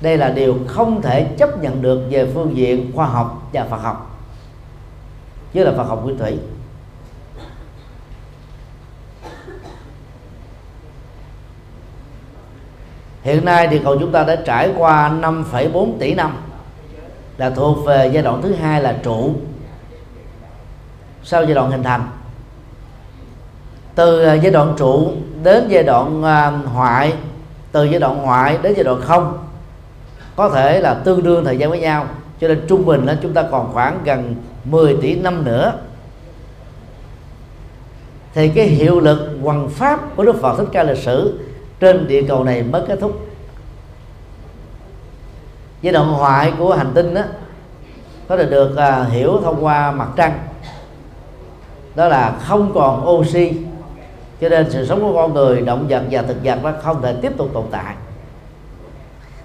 Đây là điều không thể chấp nhận được về phương diện khoa học và Phật học chứ là Phật học nguyên thủy. Hiện nay thì cầu chúng ta đã trải qua 5,4 tỷ năm là thuộc về giai đoạn thứ hai là trụ. Sau giai đoạn hình thành từ à, giai đoạn trụ đến giai đoạn à, hoại từ giai đoạn hoại đến giai đoạn không có thể là tương đương thời gian với nhau cho nên trung bình là chúng ta còn khoảng gần 10 tỷ năm nữa. Thì cái hiệu lực hoằng pháp của Đức Phật Thích Ca lịch sử trên địa cầu này mới kết thúc. Giai đoạn hoại của hành tinh đó có thể được à, hiểu thông qua mặt trăng. Đó là không còn oxy cho nên sự sống của con người động vật và thực vật nó không thể tiếp tục tồn tại.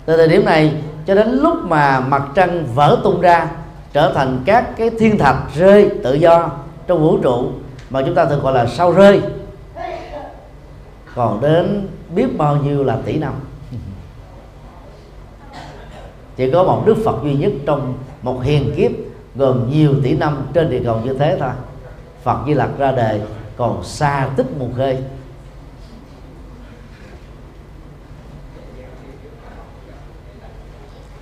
Từ thời điểm này cho đến lúc mà mặt trăng vỡ tung ra trở thành các cái thiên thạch rơi tự do trong vũ trụ mà chúng ta thường gọi là sao rơi còn đến biết bao nhiêu là tỷ năm. Chỉ có một đức phật duy nhất trong một hiền kiếp gồm nhiều tỷ năm trên địa cầu như thế thôi. Phật di lặc ra đời còn xa tích mù khê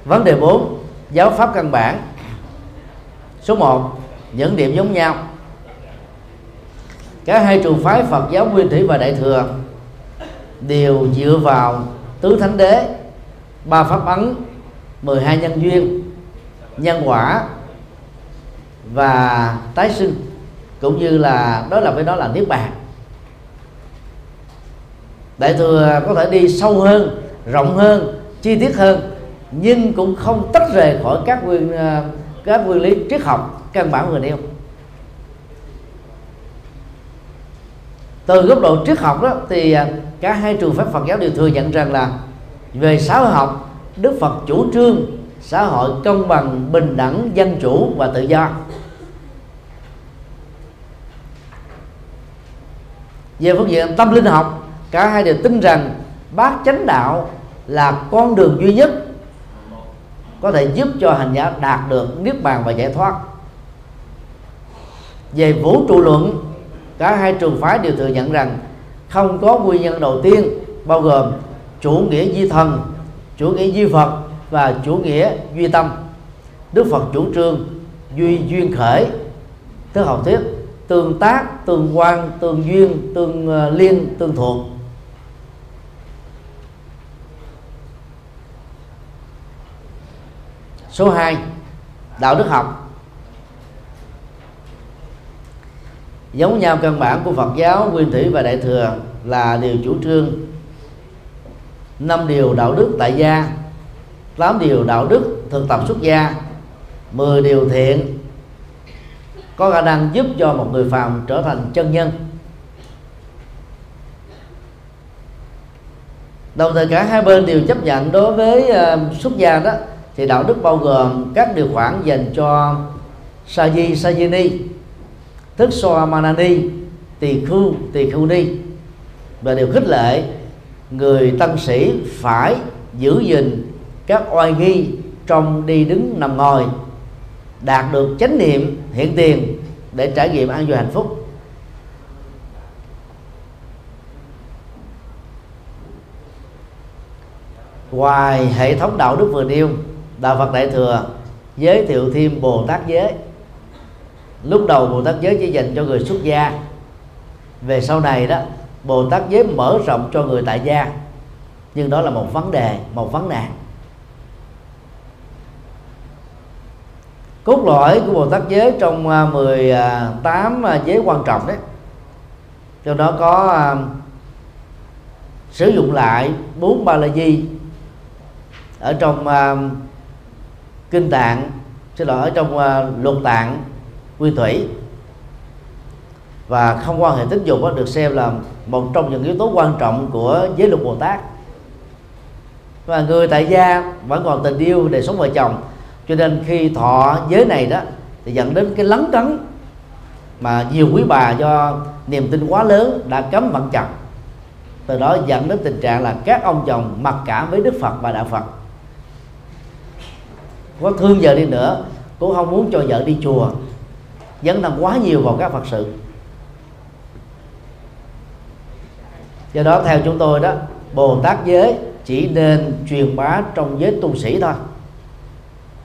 vấn đề 4 giáo pháp căn bản. Số 1 những điểm giống nhau. Cả hai trường phái Phật giáo Nguyên Thủy và Đại thừa đều dựa vào tứ thánh đế, ba pháp ấn 12 nhân duyên, nhân quả và tái sinh, cũng như là đó là với đó là niết bàn. Đại thừa có thể đi sâu hơn, rộng hơn, chi tiết hơn, nhưng cũng không tách rời khỏi các nguyên ờ, các nguyên lý triết học, căn bản người nêu từ góc độ triết học đó thì ờ, cả hai trường phái Phật giáo đều thừa nhận rằng là về xã hội học, Đức Phật chủ trương xã hội công bằng, bình đẳng, dân chủ và tự do. Về phương diện tâm linh học, cả hai đều tin rằng bát chánh đạo là con đường duy nhất có thể giúp cho hành giả đạt được niết bàn và giải thoát. Về vũ trụ luận, cả hai trường phái đều thừa nhận rằng không có nguyên nhân đầu tiên, bao gồm chủ nghĩa duy thần, chủ nghĩa duy phật và chủ nghĩa duy tâm. Đức phật chủ trương duy duyên khởi thứ học thuyết tương tác, tương quan, tương duyên, tương ờ, liên, tương thuộc số 2 đạo đức học. Giống nhau căn bản của Phật giáo Nguyên thủy và Đại thừa là điều chủ trương. Năm điều đạo đức tại gia tám điều đạo đức thực tập xuất gia 10 điều thiện. Có khả năng giúp cho một người phàm trở thành chân nhân. Đồng thời cả hai bên đều chấp nhận đối với uh, xuất gia đó thì đạo đức bao gồm các điều khoản dành cho sa di sa di ni thức Soa Manani tỳ khưu tỳ khưu ni. Và điều khích lệ, người tăng sĩ phải giữ gìn các oai nghi trong đi đứng nằm ngồi, đạt được chánh niệm hiện tiền để trải nghiệm an vui hạnh phúc. Ngoài hệ thống đạo đức vừa nêu, đạo phật đại thừa giới thiệu thêm bồ tát giới lúc đầu bồ tát giới chỉ dành cho người xuất gia. Về sau này đó, bồ tát giới mở rộng cho người tại gia. Nhưng đó là một vấn đề, một vấn nạn. Cốt lõi của bồ tát giới trong à, 18 à, à, giới quan trọng đấy. Trong đó có sử dụng lại bốn ba la di ở trong kinh tạng, xin lỗi, ở trong luật tạng nguyên thủy. Và không quan hệ tính dục được xem là một trong những yếu tố quan trọng của giới luật bồ tát. Và người tại gia vẫn còn tình yêu để sống vợ chồng. Cho nên khi thọ giới này đó, thì dẫn đến cái lấn cấn mà nhiều quý bà do niềm tin quá lớn đã cấm vận chồng từ đó dẫn đến tình trạng là các ông chồng mặc cảm với đức phật và đạo phật. Có thương vợ đi nữa, cũng không muốn cho vợ đi chùa dấn thân quá nhiều vào các phật sự. Do đó, theo chúng tôi đó bồ tát giới chỉ nên truyền bá trong giới tu sĩ thôi.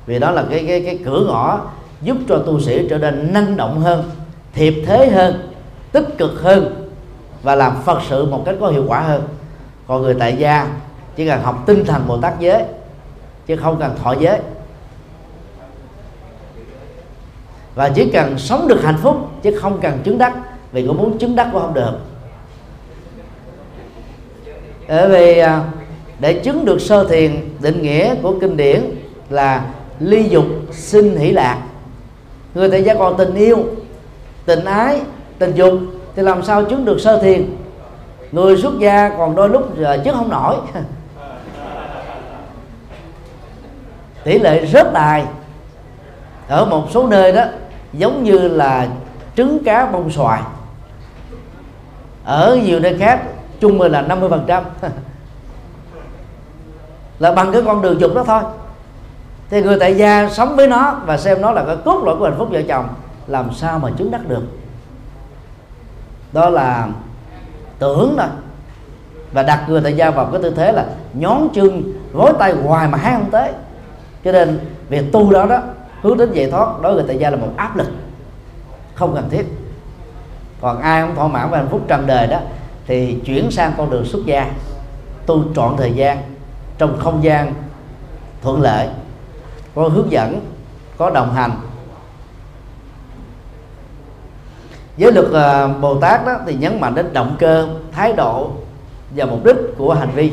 Vì đó là cái cái cái cửa ngõ giúp cho tu sĩ trở nên năng động hơn, thiệp thế hơn, tích cực hơn và làm phật sự một cách có hiệu quả hơn. Còn người tại gia chỉ cần học tinh thần bồ tát giới, chứ không cần thọ giới. Và chỉ cần sống được hạnh phúc, chứ không cần chứng đắc, vì cũng muốn chứng đắc cũng không được. Bởi vì à, để chứng được sơ thiền, định nghĩa của kinh điển là ly dục sinh hỷ lạc. Người tại gia còn tình yêu, tình ái, tình dục, thì làm sao chứng được sơ thiền? Người xuất gia còn đôi lúc chứ chứng không nổi. Tỷ lệ rất đài ở một số nơi đó giống như là trứng cá bông xoài. Ở nhiều nơi khác, trung bình là 50 phần trăm. Là bằng cái con đường dục đó thôi. Thì người tại gia sống với nó và xem nó là cái cốt lõi của hạnh phúc vợ chồng, làm sao mà chứng đắc được? Đó là tưởng thôi. Và đặt người tại gia vào cái tư thế là nhón chân, gối tay hoài mà hai không tới. Cho nên việc tu đó đó hướng đến giải thoát đối với người tại gia là một áp lực. Không cần thiết. Còn ai không thỏa mãn và hạnh phúc trần đời đó thì chuyển sang con đường xuất gia. Tu trọn thời gian trong không gian thuận lợi. Có hướng dẫn có đồng hành. Giới luật uh, Bồ Tát đó thì nhấn mạnh đến động cơ thái độ và mục đích của hành vi.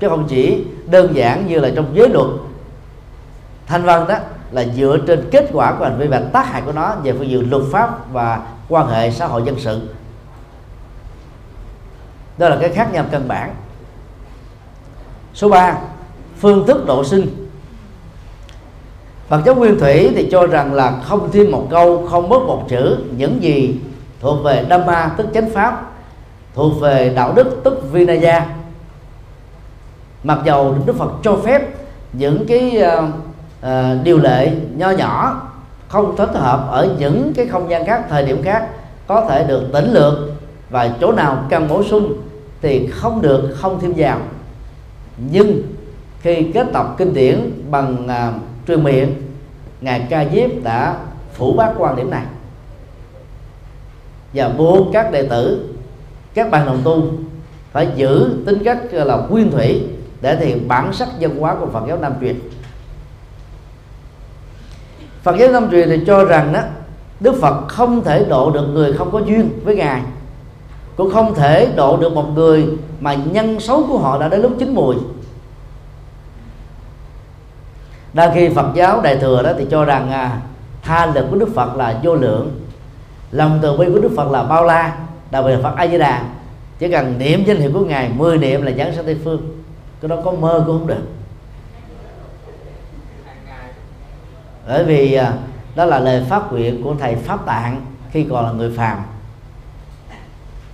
Chứ không chỉ đơn giản như là trong giới luật. Thanh văn đó là dựa trên kết quả của hành vi và tác hại của nó về phương diện luật pháp và quan hệ xã hội dân sự. Đó là cái khác nhau căn bản. Số 3 phương thức độ sinh. Phật giáo Nguyên Thủy thì cho rằng là không thêm một câu, không mất một chữ, những gì thuộc về Dhamma tức chánh pháp, thuộc về đạo đức tức Vinaya. Mặc dầu Đức Phật cho phép những cái ờ, uh, điều lệ nho nhỏ không thích hợp ở những cái không gian khác thời điểm khác có thể được tỉnh lược và chỗ nào cần bổ sung thì không được không thêm vào. Nhưng khi kết tập kinh điển bằng uh, truyền miệng ngài ca diếp đã phủ bác quan điểm này. Và buộc các đệ tử các bạn đồng tu phải giữ tính cách là nguyên thủy để thể hiện bản sắc dân hóa của Phật giáo Nam truyền. Phật giáo Nam truyền thì cho rằng đó Đức Phật không thể độ được người không có duyên với Ngài. Cũng không thể độ được một người mà nhân xấu của họ đã đến lúc chín mùi. Đa khi Phật giáo đại thừa đó thì cho rằng à, tha lực của Đức Phật là vô lượng lòng từ bi của Đức Phật là bao la đặc biệt là Phật A Di Đà chỉ cần niệm danh hiệu của ngài 10 niệm là giảng sanh tây phương. Cái đó có mơ cũng không được. Bởi vì à, đó là lời phát nguyện của thầy pháp tạng khi còn là người phàm.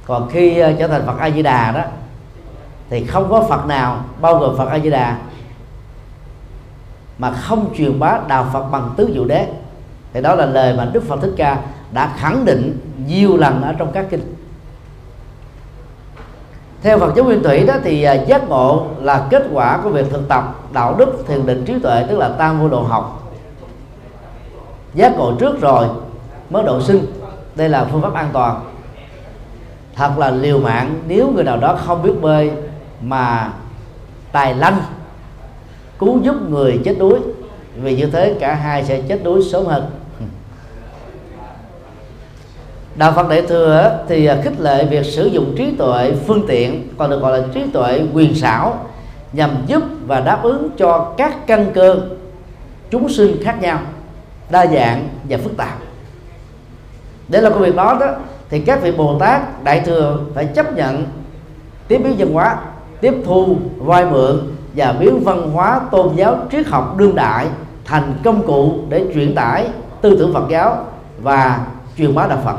Còn khi à, trở thành phật a di đà đó, thì không có phật nào, bao gồm phật a di đà mà không truyền bá đạo phật bằng tứ diệu đế. Thì đó là lời mà đức phật thích ca đã khẳng định nhiều lần ở trong các kinh. Theo Phật giáo Nguyên Thủy đó thì à, giác ngộ là kết quả của việc thực tập đạo đức thiền định trí tuệ, tức là tam vô độ học giác ngộ trước rồi, mới độ sinh. Đây là phương pháp an toàn. Thật là liều mạng nếu người nào đó không biết bơi mà tài lanh, cứu giúp người chết đuối. Vì như thế cả hai sẽ chết đuối sớm hơn. Đạo phật đại thừa thì khích lệ việc sử dụng trí tuệ phương tiện, còn được gọi là trí tuệ quyền xảo, nhằm giúp và đáp ứng cho các căn cơ chúng sinh khác nhau đa dạng và phức tạp. Để làm công việc đó đó, thì các vị bồ tát đại thừa phải chấp nhận tiếp biến văn hóa, tiếp thu vai mượn và biến văn hóa tôn giáo triết học đương đại thành công cụ để truyền tải tư tưởng Phật giáo và truyền bá đạo Phật.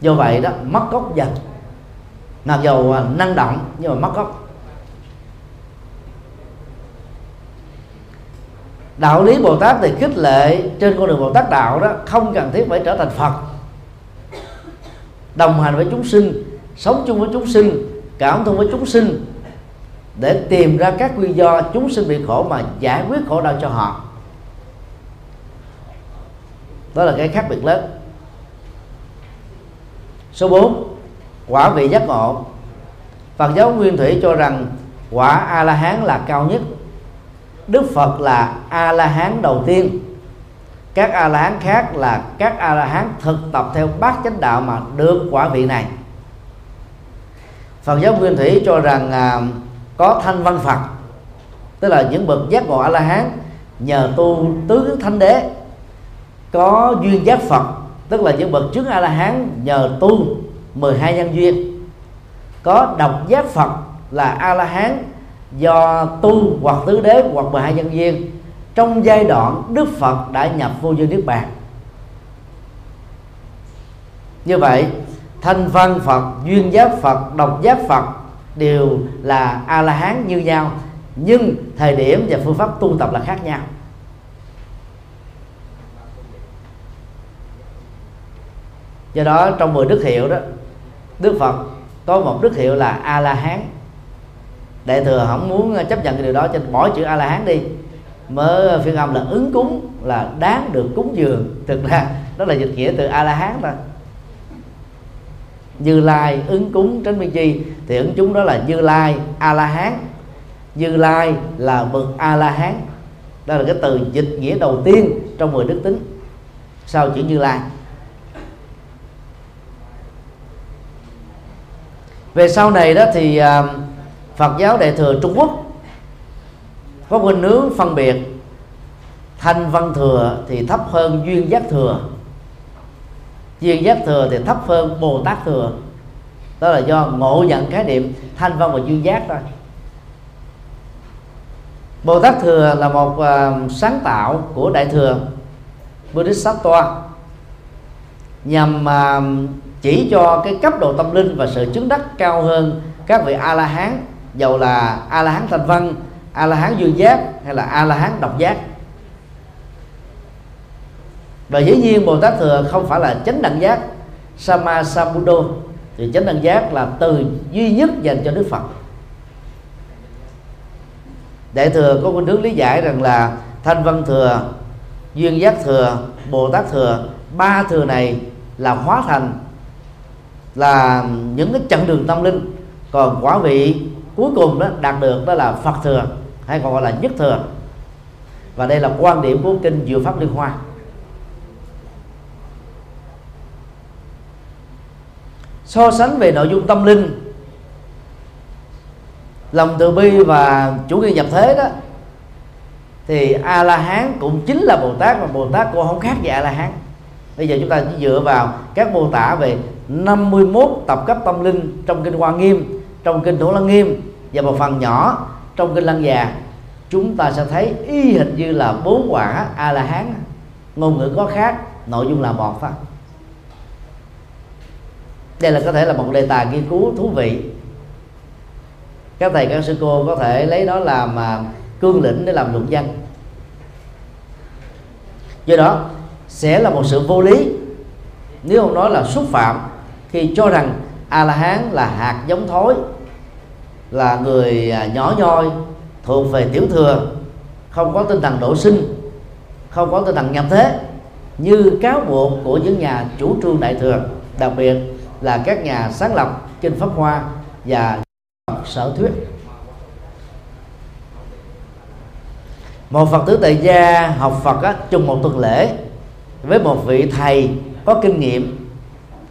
Do vậy đó, mất gốc dần. Mặc dầu à, năng động, nhưng mà mất gốc. Đạo lý bồ tát thì khích lệ trên con đường bồ tát đạo đó, không cần thiết phải trở thành phật. Đồng hành với chúng sinh, sống chung với chúng sinh, cảm thông với chúng sinh, để tìm ra các nguyên do chúng sinh bị khổ mà giải quyết khổ đau cho họ. Đó là cái khác biệt lớn. Số 4 quả vị giác ngộ. Phật giáo Nguyên Thủy cho rằng quả A La Hán là cao nhất. Đức Phật là A La Hán đầu tiên. Các A La Hán khác là các A La Hán thực tập theo bát chánh đạo mà được quả vị này. Phật giáo Nguyên Thủy cho rằng à, có thanh văn Phật tức là những bậc giác ngộ A La Hán nhờ tu tứ thánh đế có duyên giác Phật tức là những bậc chứng a la hán nhờ tu 12 nhân duyên. Có độc giác phật là a la hán do tu hoặc tứ đế hoặc 12 nhân viên. Trong giai đoạn đức phật đã nhập vô dư niết bàn. Như vậy, thanh văn phật, duyên giác phật, độc giác phật đều là a la hán như nhau, nhưng thời điểm và phương pháp tu tập là khác nhau. Do đó, trong 10 đức hiệu đó, đức phật có một đức hiệu là a la hán đại thừa không muốn ờ, chấp nhận cái điều đó cho bỏ chữ a la hán đi. Mới phiên âm là ứng cúng là đáng được cúng dường. Thực ra đó là dịch nghĩa từ a la hán thôi. Như lai ứng cúng tránh biên chi thì ứng chúng đó là như lai a la hán như lai là bậc a la hán đó là cái từ dịch nghĩa đầu tiên trong 10 đức tính. Sau chữ như lai. Về sau này đó thì uh, Phật giáo Đại thừa Trung Quốc. Có khuynh hướng phân biệt thanh văn thừa thì thấp hơn duyên giác thừa. Duyên giác thừa thì thấp hơn bồ tát thừa. Đó là do ngộ nhận cái niệm thanh văn và duyên giác thôi. Bồ tát thừa là một uh, sáng tạo của đại thừa bodhisattva nhằm uh, chỉ cho cái cấp độ tâm linh và sự chứng đắc cao hơn các vị a la hán dầu là a la hán thanh văn a la hán duyên giác, hay là a la hán độc giác. Và dĩ nhiên bồ tát thừa không phải là chánh đẳng giác sama sambudo thì chánh đẳng giác là từ duy nhất dành cho đức phật. Đại thừa có khuynh hướng lý giải rằng là thanh văn thừa, duyên giác thừa, bồ tát thừa, ba thừa này là hóa thành là những cái chặng đường tâm linh. Còn quả vị cuối cùng đó, đạt được đó là phật thừa, hay còn gọi là nhất thừa. Và đây là quan điểm của kinh diệu pháp liên hoa. So sánh về nội dung tâm linh, lòng từ bi và chủ nghĩa nhập thế đó, thì a la hán cũng chính là bồ tát, mà bồ tát cũng không khác gì a la hán bây giờ chúng ta chỉ dựa vào các mô tả về 51 tập cấp tâm linh trong kinh hoa nghiêm, trong kinh thủ lăng nghiêm và một phần nhỏ trong kinh lăng già, chúng ta sẽ thấy y hình như là bốn quả a la hán ngôn ngữ có khác, nội dung là một phần đây là có thể là một đề tài nghiên cứu thú vị. Các thầy, các sư cô có thể lấy đó làm à, cương lĩnh để làm luận văn. Do đó, sẽ là một sự vô lý. Nếu không nói là xúc phạm khi cho rằng a la hán là hạt giống thối là người à, nhỏ nhoi thuộc về tiểu thừa không có tinh thần độ sinh không có tinh thần nhập thế như cáo buộc của những nhà chủ trương đại thừa đặc biệt là các nhà sáng lập kinh pháp hoa và sở thuyết. Một phật tử tại gia học phật á, chung một tuần lễ với một vị thầy có kinh nghiệm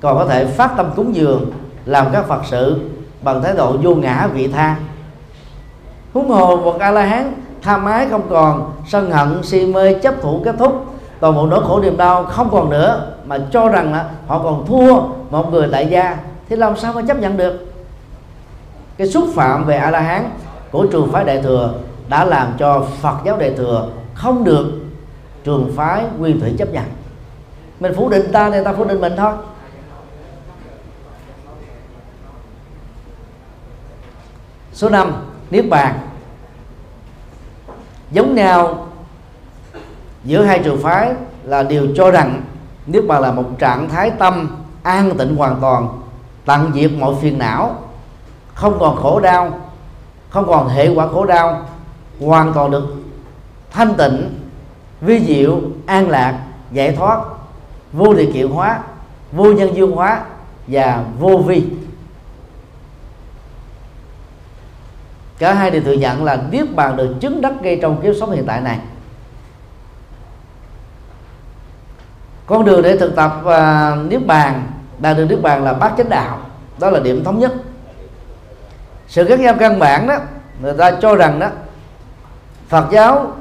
còn có thể phát tâm cúng dường làm các phật sự bằng thái độ vô ngã vị tha. Huống hồ một a la hán tha mái không còn, sân hận, si mê chấp thủ kết thúc. Toàn bộ nỗi khổ niềm đau không còn nữa, mà cho rằng là họ còn thua một người đại gia. Thì làm sao mà chấp nhận được? Cái xúc phạm về a la hán của trường phái đại thừa đã làm cho phật giáo đại thừa không được trường phái nguyên thủy chấp nhận. Mình phủ định ta thì ta phủ định mình thôi. Số 5 niết bàn. Giống nhau, giữa hai trường phái là điều cho rằng niết bàn là một trạng thái tâm an tịnh hoàn toàn, tận diệt mọi phiền não, không còn khổ đau, không còn hệ quả khổ đau, hoàn toàn được thanh tịnh, vi diệu, an lạc, giải thoát, vô điều kiện hóa, vô nhân duyên hóa và vô vi. Cả hai đều thừa nhận là niết bàn được chứng đắc ngay trong kiếp sống hiện tại này. Con đường để thực tập uh, niết bàn đạt được niết bàn là bát chánh đạo. Đó là điểm thống nhất. Sự khác nhau căn bản đó người ta cho rằng đó Phật giáo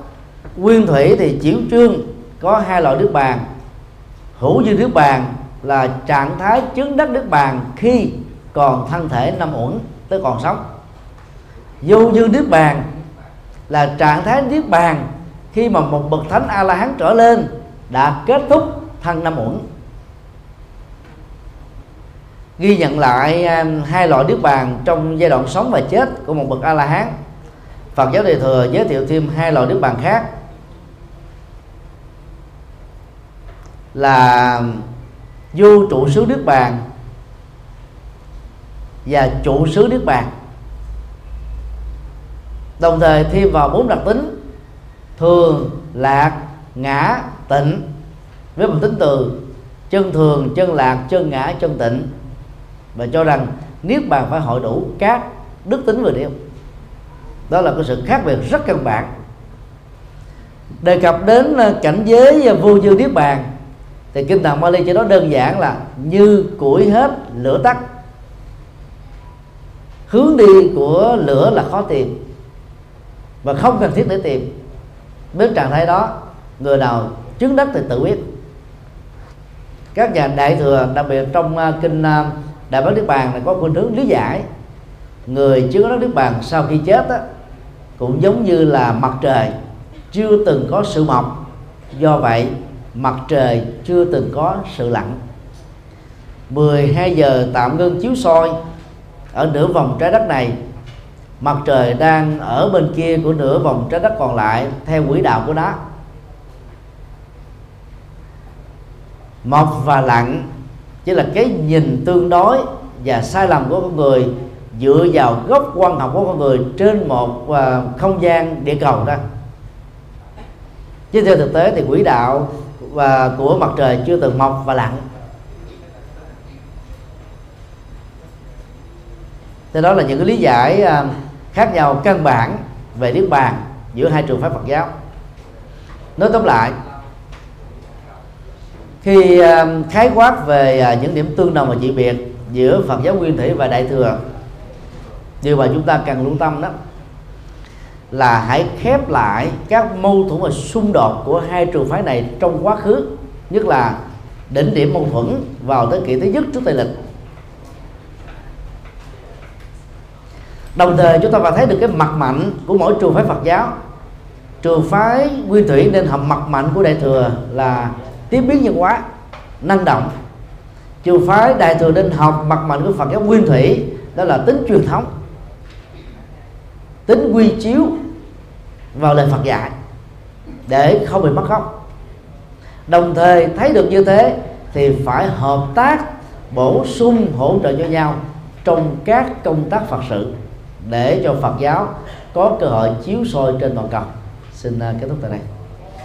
nguyên thủy thì chiếu trương có hai loại niết bàn. Hữu dư niết bàn là trạng thái chứng đắc niết bàn khi còn thân thể năm uẩn tới còn sống vô dư niết bàn là trạng thái niết bàn khi mà một bậc thánh a la hán trở lên đã kết thúc thân năm uẩn. Ghi nhận lại hai loại niết bàn trong giai đoạn sống và chết của một bậc a la hán Phật giáo đề thừa giới thiệu thêm hai loại niết bàn khác. Là vô trụ xứ niết bàn và trụ xứ niết bàn đồng thời thêm vào bốn đặc tính. Thường, lạc, ngã, tịnh. Với một tính từ, chân thường, chân lạc, chân ngã, chân tịnh. Và cho rằng niết bàn phải hội đủ các đức tính vừa nêu đó là cái sự khác biệt rất căn bản. Đề cập đến ờ, cảnh giới ờ, vô dư niết bàn, thì kinh tạng Bali cho nó đơn giản là như củi hết lửa tắt. Hướng đi của lửa là khó tìm và không cần thiết để tìm. Đến trạng thái đó người nào chứng đắc thì tự biết các nhà đại thừa đặc biệt trong à, kinh à, đại bát niết bàn này có khuynh hướng lý giải. Người chứng đắc niết bàn sau khi chết đó, cũng giống như là mặt trời chưa từng có sự mọc. Do vậy mặt trời chưa từng có sự lặn. 12 giờ tạm ngưng chiếu soi ở nửa vòng trái đất này mặt trời đang ở bên kia của nửa vòng trái đất còn lại theo quỹ đạo của nó. Mọc và lặn chỉ là cái nhìn tương đối và sai lầm của con người dựa vào góc quan học của con người trên một à, không gian địa cầu đó. Chứ theo thực tế thì quỹ đạo và của mặt trời chưa từng mọc và lặn. Thế đó là những cái lý giải uh, khác nhau căn bản về niết bàn giữa hai trường phái Phật giáo. Nói tóm lại, khi ờ, khái quát về ờ, những điểm tương đồng và dị biệt giữa Phật giáo nguyên thủy và đại thừa, điều mà chúng ta cần lưu tâm đó là hãy khép lại các mâu thuẫn và xung đột của hai trường phái này trong quá khứ, nhất là đỉnh điểm mâu thuẫn vào thế kỷ thứ nhất trước tây lịch. Đồng thời chúng ta phải thấy được cái mặt mạnh của mỗi trường phái Phật giáo. Trường phái nguyên thủy nên học mặt mạnh của đại thừa là tiếp biến nhân hóa, năng động. Trường phái đại thừa nên học mặt mạnh của Phật giáo nguyên thủy, đó là tính truyền thống, tính quy chiếu vào lời Phật dạy để không bị mất gốc. Đồng thời thấy được như thế thì phải hợp tác, bổ sung, hỗ trợ cho nhau trong các công tác Phật sự để cho Phật giáo có cơ hội chiếu soi trên toàn cầu. Xin à, kết thúc tại đây.